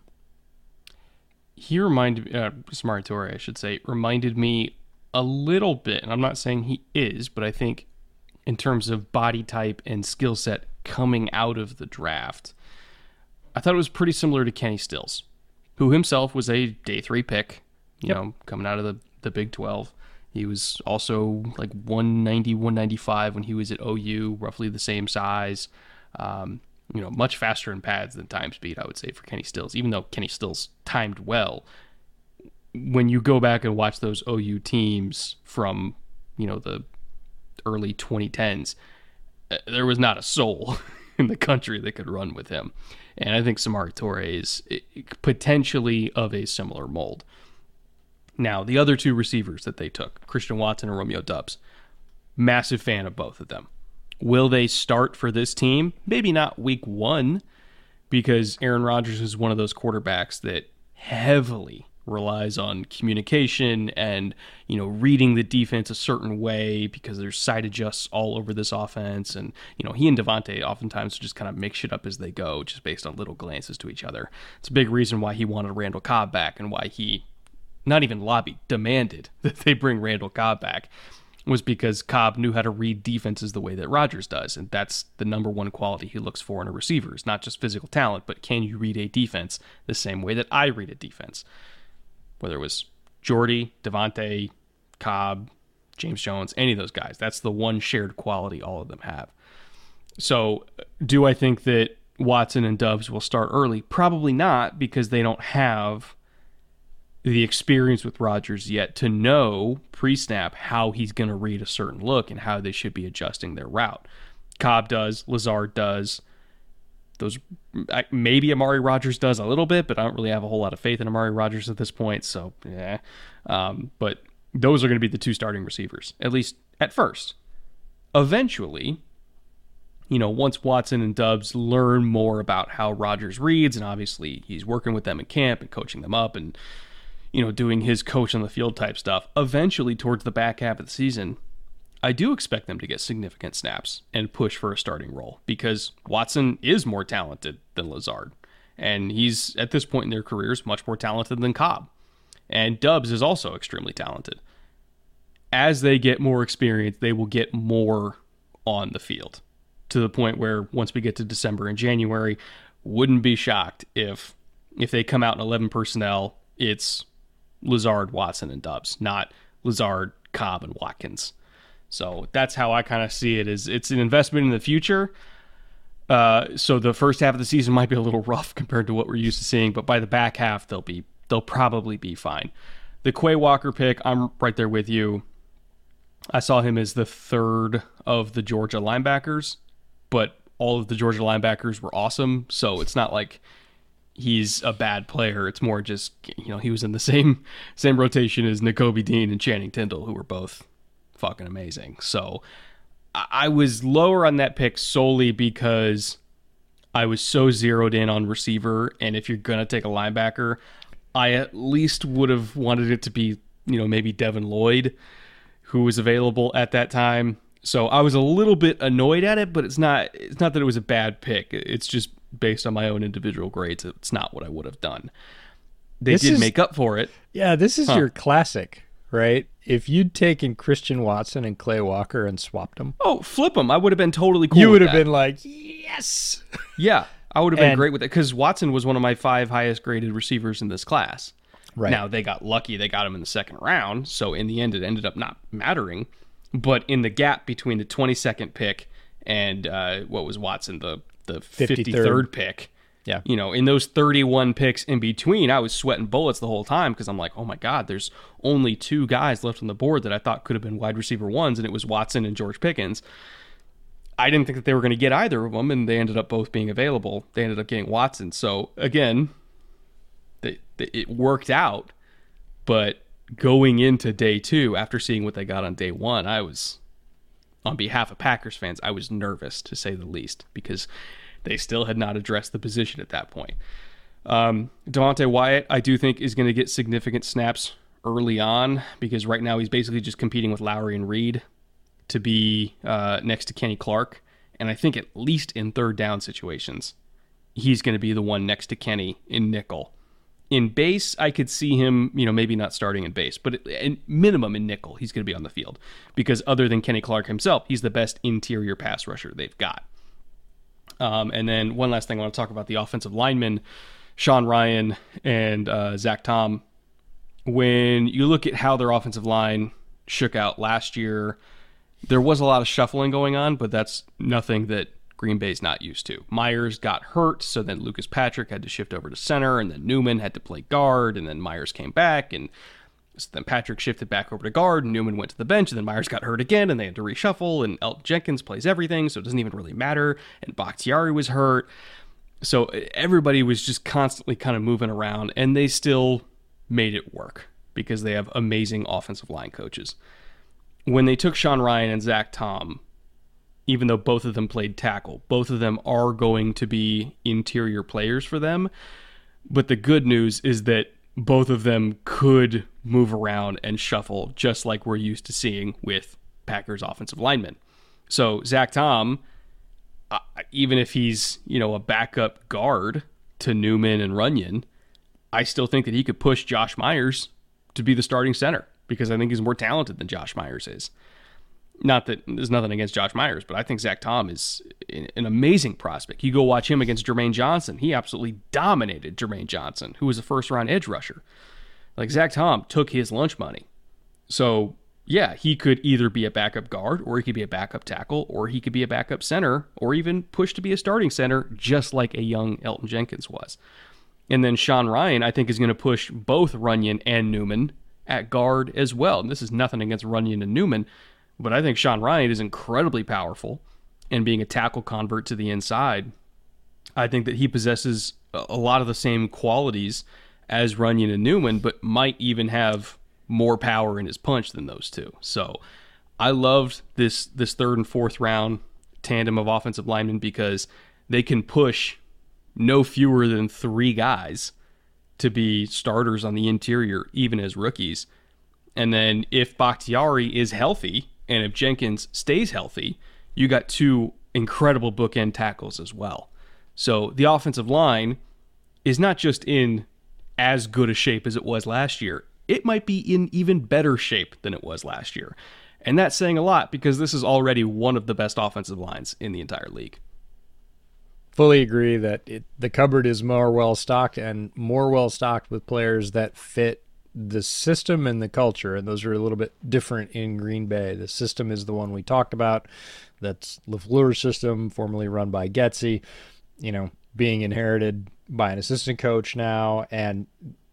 he reminded uh, Samori Toure, I should say, reminded me a little bit, and I'm not saying he is, but I think in terms of body type and skill set coming out of the draft, I thought it was pretty similar to Kenny Stills, who himself was a day three pick, you Yep. know, coming out of the, the Big 12. He was also like 190, 195 when he was at OU, roughly the same size. Um, you know, much faster in pads than time speed, I would say, for Kenny Stills, even though Kenny Stills timed well. When you go back and watch those OU teams from, you know, the early 2010s, uh, there was not a soul <laughs> in the country that could run with him. And I think Samori Toure is potentially of a similar mold. Now, the other two receivers that they took, Christian Watson and Romeo Doubs, massive fan of both of them. Will they start for this team? Maybe not week one, because Aaron Rodgers is one of those quarterbacks that heavily relies on communication and you know reading the defense a certain way because there's side adjusts all over this offense and you know he and Davante oftentimes just kind of make shit up as they go just based on little glances to each other. It's a big reason why he wanted Randall Cobb back and why he not even lobbied, demanded <laughs> that they bring Randall Cobb back was because Cobb knew how to read defenses the way that Rodgers does. And that's the number one quality he looks for in a receiver is not just physical talent, but can you read a defense the same way that I read a defense? Whether it was Jordy, Davante, Cobb, James Jones, any of those guys. That's the one shared quality all of them have. So, do I think that Watson and Doubs will start early? Probably not because they don't have the experience with Rodgers yet to know pre snap how he's going to read a certain look and how they should be adjusting their route. Cobb does, Lazard does. Those maybe Amari Rodgers does a little bit, but I don't really have a whole lot of faith in Amari Rodgers at this point. So yeah, um, but those are going to be the two starting receivers at least at first. Eventually, you know, once Watson and Doubs learn more about how Rodgers reads, and obviously he's working with them in camp and coaching them up and you know, doing his coach on the field type stuff. Eventually, towards the back half of the season, I do expect them to get significant snaps and push for a starting role because Watson is more talented than Lazard. And he's, at this point in their careers, much more talented than Cobb. And Doubs is also extremely talented. As they get more experience, they will get more on the field to the point where once we get to December and January, wouldn't be shocked if if they come out in 11 personnel, it's Lazard, Watson, and Doubs, not Lazard, Cobb, and Watkins. So that's how I kind of see it. Is it's an investment in the future. Uh, so the first half of the season might be a little rough <laughs> compared to what we're used to seeing, but by the back half they'll be they'll probably be fine. The Quay Walker pick, I'm right there with you. I saw him as the third of the Georgia linebackers, but all of the Georgia linebackers were awesome. So it's not like he's a bad player. It's more just you know he was in the <laughs> same same rotation as Nakobe Dean and Channing Tindall, who were both fucking amazing. So I was lower on that pick solely because I was so zeroed in on receiver, and if you're gonna take a linebacker, I at least would have wanted it to be you know maybe Devin Lloyd, who was available at that time. So I was a little bit annoyed at it, but it's not it's not that it was a bad pick. It's just based on my own individual grades. It's not what I would have done. They This did is- make up for it. Yeah, this is Huh. your classic, right? If you'd taken Christian Watson and Quay Walker and swapped them, Oh, flip them! I would have been totally cool. you would have that. been like, yes. <laughs> Yeah, I would have been And- great with it because Watson was one of my five highest graded receivers in this class. Right. Now they got lucky; they got him in the second round, so in the end, it ended up not mattering. But in the gap between the twenty second pick and uh, what was Watson the the fifty 53rd. pick, Yeah. you know, in those thirty one picks in between, I was sweating bullets the whole time because I'm like, oh my god, there's only two guys left on the board that I thought could have been wide receiver ones, and it was Watson and George Pickens. I didn't think that they were going to get either of them, and they ended up both being available. They ended up getting Watson. So again, they, they, it worked out. But going into day two, after seeing what they got on day one, I was, on behalf of Packers fans, I was nervous to say the least because they still had not addressed the position at that point. Um, Devonte Wyatt, I do think, is going to get significant snaps early on because right now he's basically just competing with Lowry and Reed to be uh, next to Kenny Clark. And I think at least in third down situations, he's going to be the one next to Kenny in nickel. In base, I could see him, you know, maybe not starting in base, but at minimum in nickel, he's going to be on the field because other than Kenny Clark himself, he's the best interior pass rusher they've got. Um, and then one last thing I want to talk about the offensive linemen, Sean Rhyan and uh, Zach Tom. When you look at how their offensive line shook out last year, there was a lot of shuffling going on, but that's nothing that Green Bay's not used to. Myers got hurt, so then Lucas Patrick had to shift over to center, and then Newman had to play guard, and then Myers came back, and so then Patrick shifted back over to guard, and Newman went to the bench, and then Myers got hurt again, and they had to reshuffle, and Elgton Jenkins plays everything, so it doesn't even really matter, and Bakhtiari was hurt. So everybody was just constantly kind of moving around, and they still made it work because they have amazing offensive line coaches. When they took Sean Rhyan and Zach Tom, even though both of them played tackle, both of them are going to be interior players for them. But the good news is that both of them could move around and shuffle just like we're used to seeing with Packers offensive linemen. So Zach Tom, uh, even if he's you know a backup guard to Newman and Runyon, I still think that he could push Josh Myers to be the starting center because I think he's more talented than Josh Myers is. Not that there's nothing against Josh Myers, but I think Zach Tom is an amazing prospect. You go watch him against Jermaine Johnson. He absolutely dominated Jermaine Johnson, who was a first round edge rusher. Like Zach Tom took his lunch money. So, yeah, he could either be a backup guard or he could be a backup tackle or he could be a backup center or even push to be a starting center, just like a young Elgton Jenkins was. And then Sean Rhyan, I think, is going to push both Runyon and Newman at guard as well. And this is nothing against Runyon and Newman, but I think Sean Rhyan is incredibly powerful and being a tackle convert to the inside. I think that he possesses a lot of the same qualities as Runyon and Newman, but might even have more power in his punch than those two. So I loved this this third and fourth round tandem of offensive linemen because they can push no fewer than three guys to be starters on the interior, even as rookies. And then if Bakhtiari is healthy and if Jenkins stays healthy, you got two incredible bookend tackles as well. So the offensive line is not just in as good a shape as it was last year, it might be in even better shape than it was last year. And that's saying a lot because this is already one of the best offensive lines in the entire league. Fully agree that it, the cupboard is more well stocked and more well stocked with players that fit the system and the culture, and those are a little bit different in Green Bay. The system is the one we talked about. That's LaFleur's system, formerly run by Getzey. You know, being inherited by an assistant coach now, and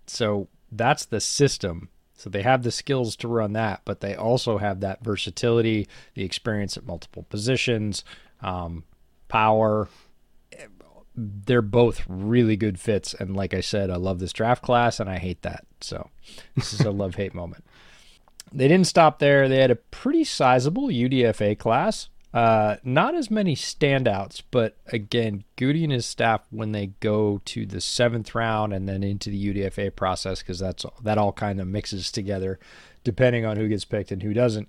so that's the system. So they have the skills to run that, but they also have that versatility, the experience at multiple positions, um, power, they're both really good fits. And like I said, I love this draft class and I hate that. So this is a love hate moment. They didn't stop there. They had a pretty sizable UDFA class. Uh, not as many standouts, but again, Gutey and his staff when they go to the seventh round and then into the UDFA process, because that's that all kind of mixes together, depending on who gets picked and who doesn't.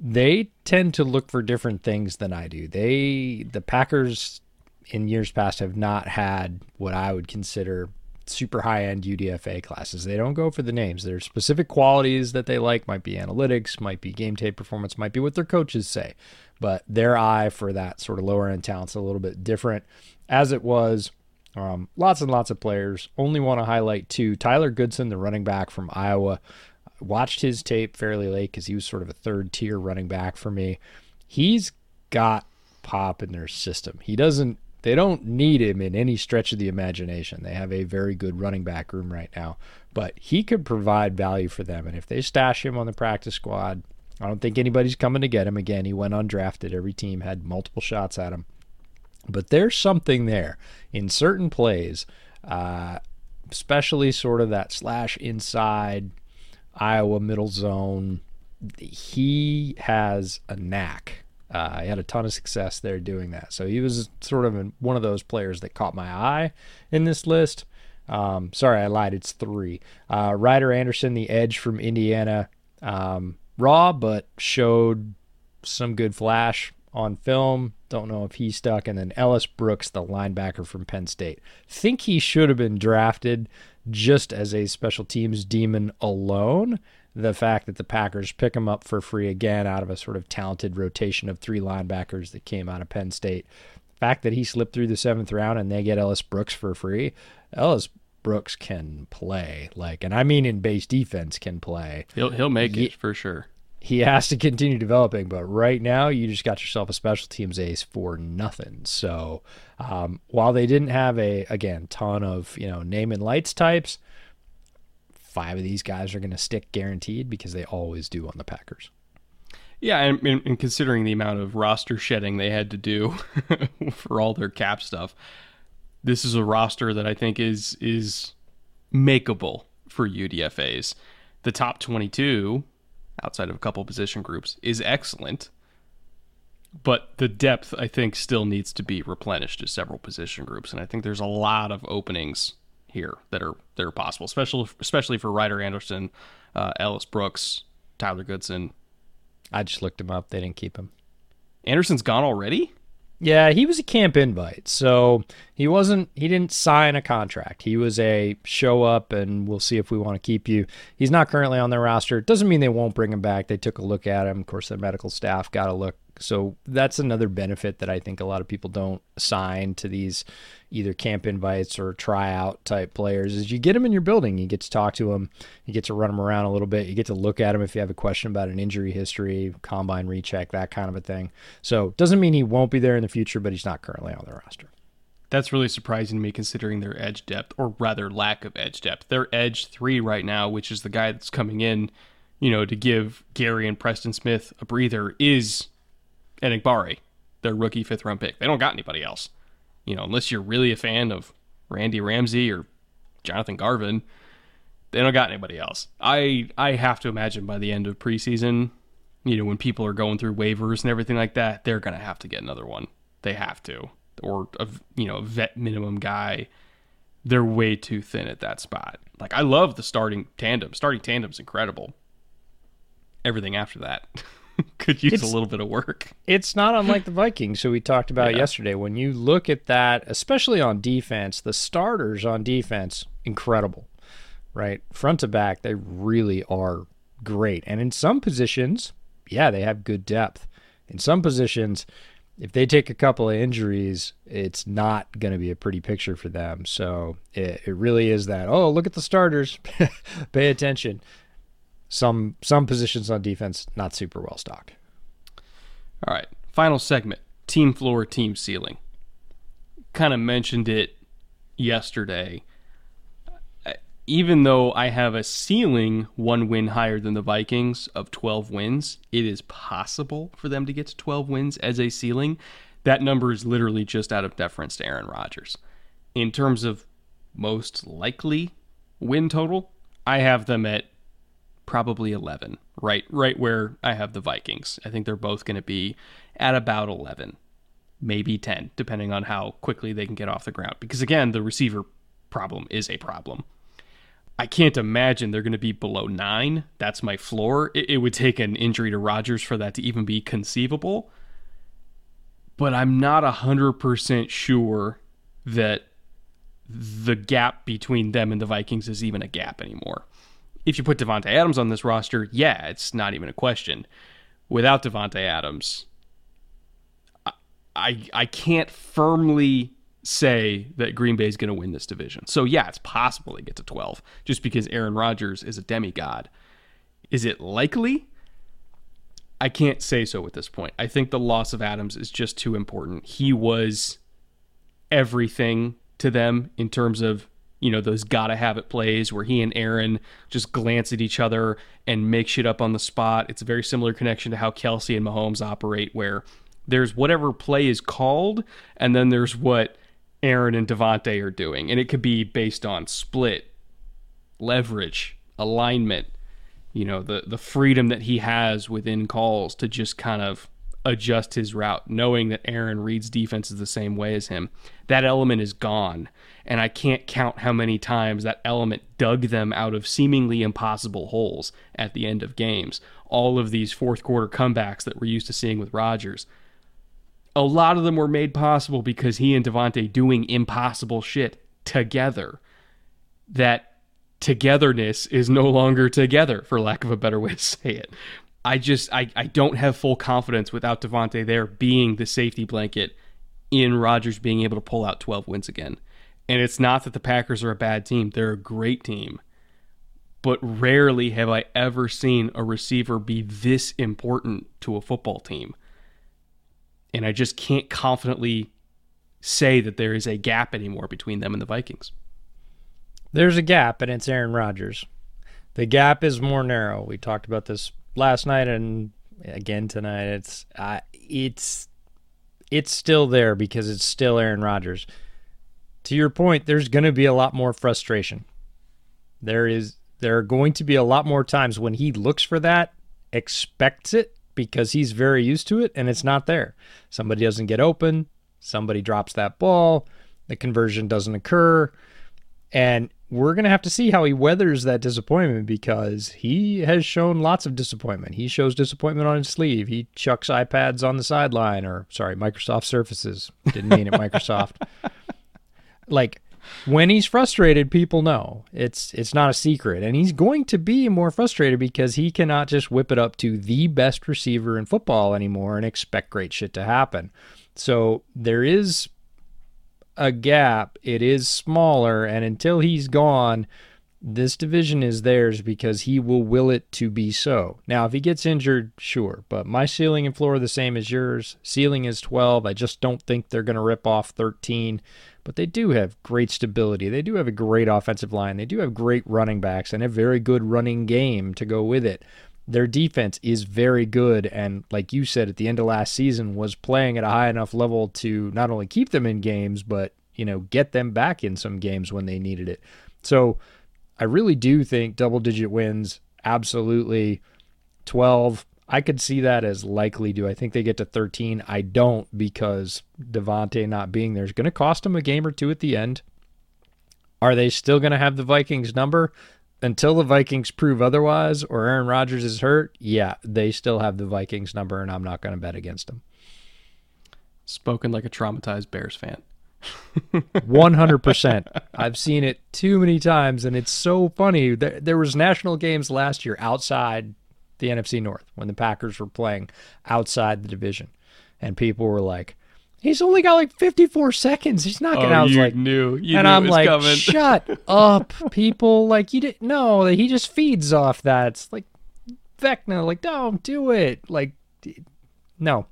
They tend to look for different things than I do. They the Packers in years past have not had what I would consider super high end UDFA classes. They don't go for the names. There's specific qualities that they like, might be analytics, might be game tape performance, might be what their coaches say. But their eye for that sort of lower end talent's a little bit different. As it was, um, lots and lots of players. Only want to highlight two. Tyler Goodson, the running back from Iowa, watched his tape fairly late because he was sort of a third tier running back for me. He's got pop in their system. He doesn't they don't need him in any stretch of the imagination. They have a very good running back room right now, but he could provide value for them. And if they stash him on the practice squad, I don't think anybody's coming to get him again. He went undrafted. Every team had multiple shots at him. But there's something there in certain plays, uh, especially sort of that slash inside Iowa middle zone. He has a knack uh, he had a ton of success there doing that. So he was sort of one of those players that caught my eye in this list. Um, sorry, I lied. It's three. Uh, Ryder Anderson, the edge from Indiana, um, raw, but showed some good flash on film. Don't know if he stuck. And then Ellis Brooks, the linebacker from Penn State. Think he should have been drafted just as a special teams demon alone the fact that the Packers pick him up for free again out of a sort of talented rotation of three linebackers that came out of Penn State. The fact that he slipped through the seventh round and they get Ellis Brooks for free. Ellis Brooks can play, like, and I mean in base defense can play. He'll he'll make he, it for sure. He has to continue developing, but right now you just got yourself a special teams ace for nothing. So um, while they didn't have a again ton of you know name and lights types, five of these guys are going to stick guaranteed because they always do on the Packers. Yeah, and, and, considering the amount of roster shedding they had to do <laughs> for all their cap stuff, this is a roster that I think is is makeable for UDFA's. The top 22, outside of a couple position groups, is excellent, but the depth I think still needs to be replenished to several position groups, and I think there's a lot of openings here that are that are possible, especially especially for Ryder Anderson, uh, Ellis Brooks, Tyler Goodson. I just looked him up; they didn't keep him. Anderson's gone already. Yeah, he was a camp invite, so he wasn't. He didn't sign a contract. He was a show up, and we'll see if we want to keep you. He's not currently on their roster. Doesn't mean they won't bring him back. They took a look at him. Of course, the medical staff got a look so that's another benefit that I think a lot of people don't assign to these either camp invites or tryout type players is you get them in your building, you get to talk to them, you get to run them around a little bit, you get to look at them if you have a question about an injury history, combine recheck, that kind of a thing. So doesn't mean he won't be there in the future, but he's not currently on the roster. That's really surprising to me considering their edge depth, or rather lack of edge depth. Their edge three right now, which is the guy that's coming in, you know, to give Gary and Preston Smith a breather, is Enagbare, their rookie fifth round pick. They don't got anybody else. You know, unless you're really a fan of Randy Ramsey or Jonathan Garvin, they don't got anybody else. I I have to imagine by the end of preseason, you know, when people are going through waivers and everything like that, they're gonna have to get another one. They have to, or a you know a vet minimum guy. They're way too thin at that spot. Like I love the starting tandem. Starting tandem's incredible. Everything after that. <laughs> could use it's, a little bit of work. It's not unlike the Vikings, who we talked about yeah. yesterday. When you look at that, especially on defense, the starters on defense, incredible, right? Front to back, they really are great. And in some positions, yeah, they have good depth. In some positions, if they take a couple of injuries, it's not going to be a pretty picture for them. So it, it really is that, oh, look at the starters, <laughs> pay attention some some positions on defense not super well stocked. All right, final segment: team floor, team ceiling. Kind of mentioned it yesterday. Uh, even though I have a ceiling one win higher than the Vikings of 12 wins, it is possible for them to get to 12 wins as a ceiling. That number is literally just out of deference to Aaron Rodgers. in terms of most likely win total, I have them at probably 11, right right where I have the Vikings. I think they're both going to be at about 11, maybe 10, depending on how quickly they can get off the ground. Because again, the receiver problem is a problem. I can't imagine they're going to be below nine. That's my floor. It, it would take an injury to Rodgers for that to even be conceivable. But I'm not 100% sure that the gap between them and the Vikings is even a gap anymore. If you put Davante Adams on this roster, yeah, it's not even a question. Without Davante Adams, I, I I can't firmly say that Green Bay is going to win this division. So yeah, it's possible they get to 12 just because Aaron Rodgers is a demigod. Is it likely? I can't say so at this point. I think the loss of Adams is just too important. He was everything to them in terms of you know those gotta have it plays where he and Aaron just glance at each other and make shit up on the spot. It's a very similar connection to how Kelce and Mahomes operate, where there's whatever play is called, and then there's what Aaron and Davante are doing, and it could be based on split, leverage, alignment, you know, the the freedom that he has within calls to just kind of adjust his route, knowing that Aaron reads defenses the same way as him. That element is gone. And I can't count how many times that element dug them out of seemingly impossible holes at the end of games. All of these fourth quarter comebacks that we're used to seeing with Rodgers. A lot of them were made possible because he and Davante doing impossible shit together. That togetherness is no longer together, for lack of a better way to say it. I just I, I don't have full confidence without Davante there being the safety blanket in Rodgers being able to pull out 12 wins again. And it's not that the Packers are a bad team, they're a great team. But rarely have I ever seen a receiver be this important to a football team. And I just can't confidently say that there is a gap anymore between them and the Vikings. There's a gap, and it's Aaron Rodgers. The gap is more narrow. We talked about this last night and again tonight. It's uh, it's it's still there because it's still Aaron Rodgers. To your point, there's going to be a lot more frustration. There is there are going to be a lot more times when he looks for that, expects it because he's very used to it and it's not there. Somebody doesn't get open, somebody drops that ball, the conversion doesn't occur, and we're going to have to see how he weathers that disappointment because he has shown lots of disappointment. He shows disappointment on his sleeve. He chucks iPads on the sideline, or sorry, Microsoft Surfaces. Didn't mean it, <laughs> Microsoft. Like when he's frustrated, people know it's it's not a secret, and he's going to be more frustrated because he cannot just whip it up to the best receiver in football anymore and expect great shit to happen. So there is a gap. It is smaller, and until he's gone, this division is theirs because he will will it to be so. Now, if he gets injured, sure, but my ceiling and floor are the same as yours. Ceiling is 12. I just don't think they're going to rip off 13, but they do have great stability. They do have a great offensive line. They do have great running backs and a very good running game to go with it. Their defense is very good, and like you said at the end of last season, was playing at a high enough level to not only keep them in games, but you know get them back in some games when they needed it. So I really do think double digit wins, absolutely. 12, I could see that as likely. Do I think they get to 13? I don't because Davante not being there is going to cost them a game or two at the end. Are they still going to have the Vikings number? Until the Vikings prove otherwise or Aaron Rodgers is hurt, yeah, they still have the Vikings number, and I'm not going to bet against them. Spoken like a traumatized Bears fan. 100%. <laughs> I've seen it too many times, and it's so funny. There, there was national games last year outside the NFC North when the Packers were playing outside the division, and people were like, He's only got like 54 seconds. He's not gonna. Oh, I was you like, knew. You and knew I'm like, coming. <laughs> shut up, people! Like you didn't know that he just feeds off that. It's like Vecna, like don't do it. Like no,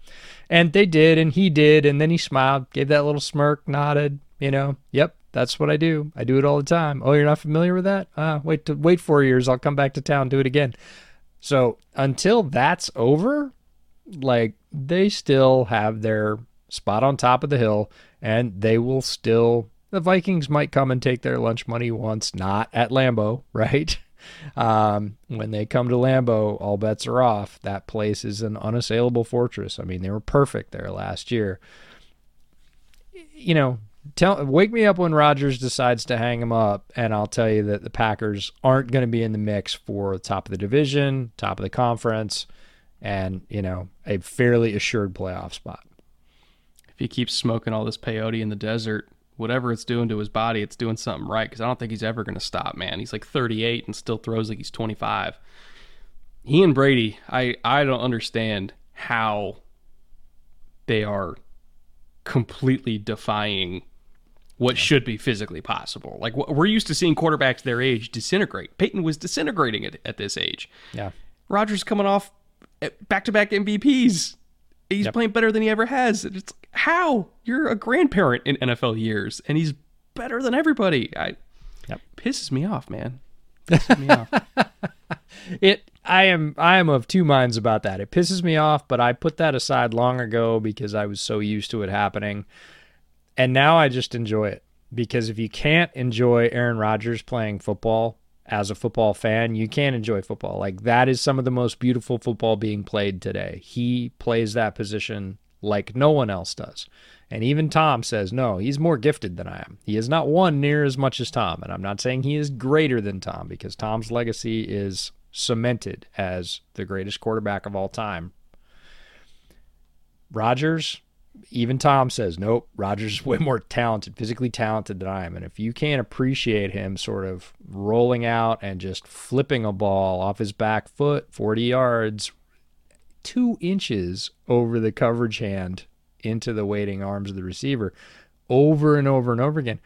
and they did, and he did, and then he smiled, gave that little smirk, nodded. You know, yep, that's what I do. I do it all the time. Oh, you're not familiar with that? Uh, wait to wait four years. I'll come back to town, do it again. So until that's over, like they still have their spot on top of the hill and they will still the Vikings might come and take their lunch money once, not at Lambeau, <laughs> right? Um, when they come to Lambeau, all bets are off. That place is an unassailable fortress. I mean, they were perfect there last year. You know, tell wake me up when Rodgers decides to hang him up, and I'll tell you that the Packers aren't going to be in the mix for top of the division, top of the conference, and you know a fairly assured playoff spot. If he keeps smoking all this peyote in the desert, whatever it's doing to his body, it's doing something right. Because I don't think he's ever going to stop, man. He's like 38 and still throws like he's 25. He and Brady, I I don't understand how they are completely defying what should be physically possible. Like we're used to seeing quarterbacks their age disintegrate. Peyton was disintegrating at, at this age. Yeah. Rodgers coming off eh, back to back MVPs. He's yep. playing better than he ever has. It's how you're a grandparent in NFL years, and he's better than everybody. I yep. pisses me off, man. Pisses me off. <laughs> It. I am. I am of two minds about that. It pisses me off, but I put that aside long ago because I was so used to it happening, and now I just enjoy it. Because if you can't enjoy Aaron Rodgers playing football as a football fan, you can't enjoy football. Like that is some of the most beautiful football being played today. He plays that position like no one else does. And even Tom says, no, he's more gifted than I am. He has not won near as much as Tom. And I'm not saying he is greater than Tom because Tom's legacy is cemented as the greatest quarterback of all time. Rodgers, even Tom says, nope, Rodgers is <laughs> way more talented, physically talented than I am. And if you can't appreciate him sort of rolling out and just flipping a ball off his back foot 40 yards, two inches over the coverage hand into the waiting arms of the receiver over and over and over again,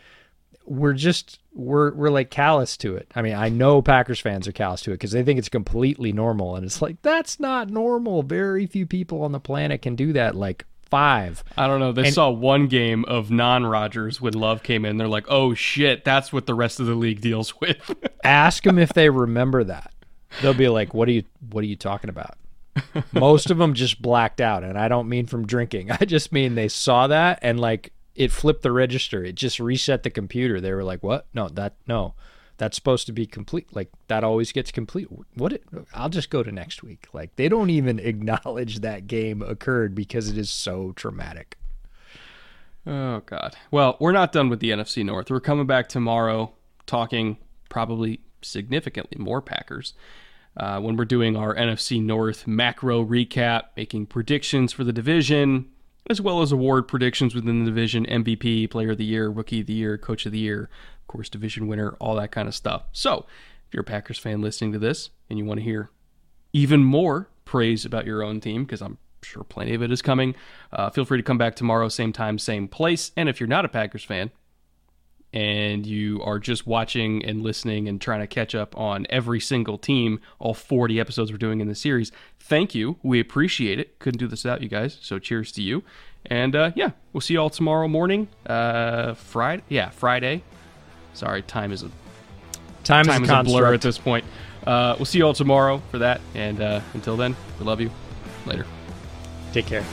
we're just we're we're like callous to it. I mean, I know Packers fans are callous to it because they think it's completely normal, and it's like that's not normal. Very few people on the planet can do that. Like five. I don't know. They and, saw one game of non Rodgers when Love came in. They're like, oh shit, that's what the rest of the league deals with. <laughs> ask them if they remember that. They'll be like, what are you what are you talking about? Most of them just blacked out, and I don't mean from drinking. <laughs> I just mean they saw that and like it flipped the register. It just reset the computer. They were like, "What? No, that no." that's supposed to be complete like that always gets complete what it, i'll just go to next week like they don't even <laughs> acknowledge that game occurred because it is so traumatic oh god well we're not done with the nfc north we're coming back tomorrow talking probably significantly more packers uh, when we're doing our nfc north macro recap making predictions for the division as well as award predictions within the division mvp player of the year rookie of the year coach of the year of course, division winner, all that kind of stuff. So, if you're a Packers fan listening to this and you want to hear even more praise about your own team, because I'm sure plenty of it is coming, uh, feel free to come back tomorrow, same time, same place. And if you're not a Packers fan and you are just watching and listening and trying to catch up on every single team, all 40 episodes we're doing in the series, thank you. We appreciate it. Couldn't do this without you guys. So, cheers to you. And uh, yeah, we'll see you all tomorrow morning. Uh, Friday, yeah, Friday. Sorry, time is a time, time is, a, is a blur at this point. Uh, we'll see you all tomorrow for that. And uh, until then, we love you. Later. Take care.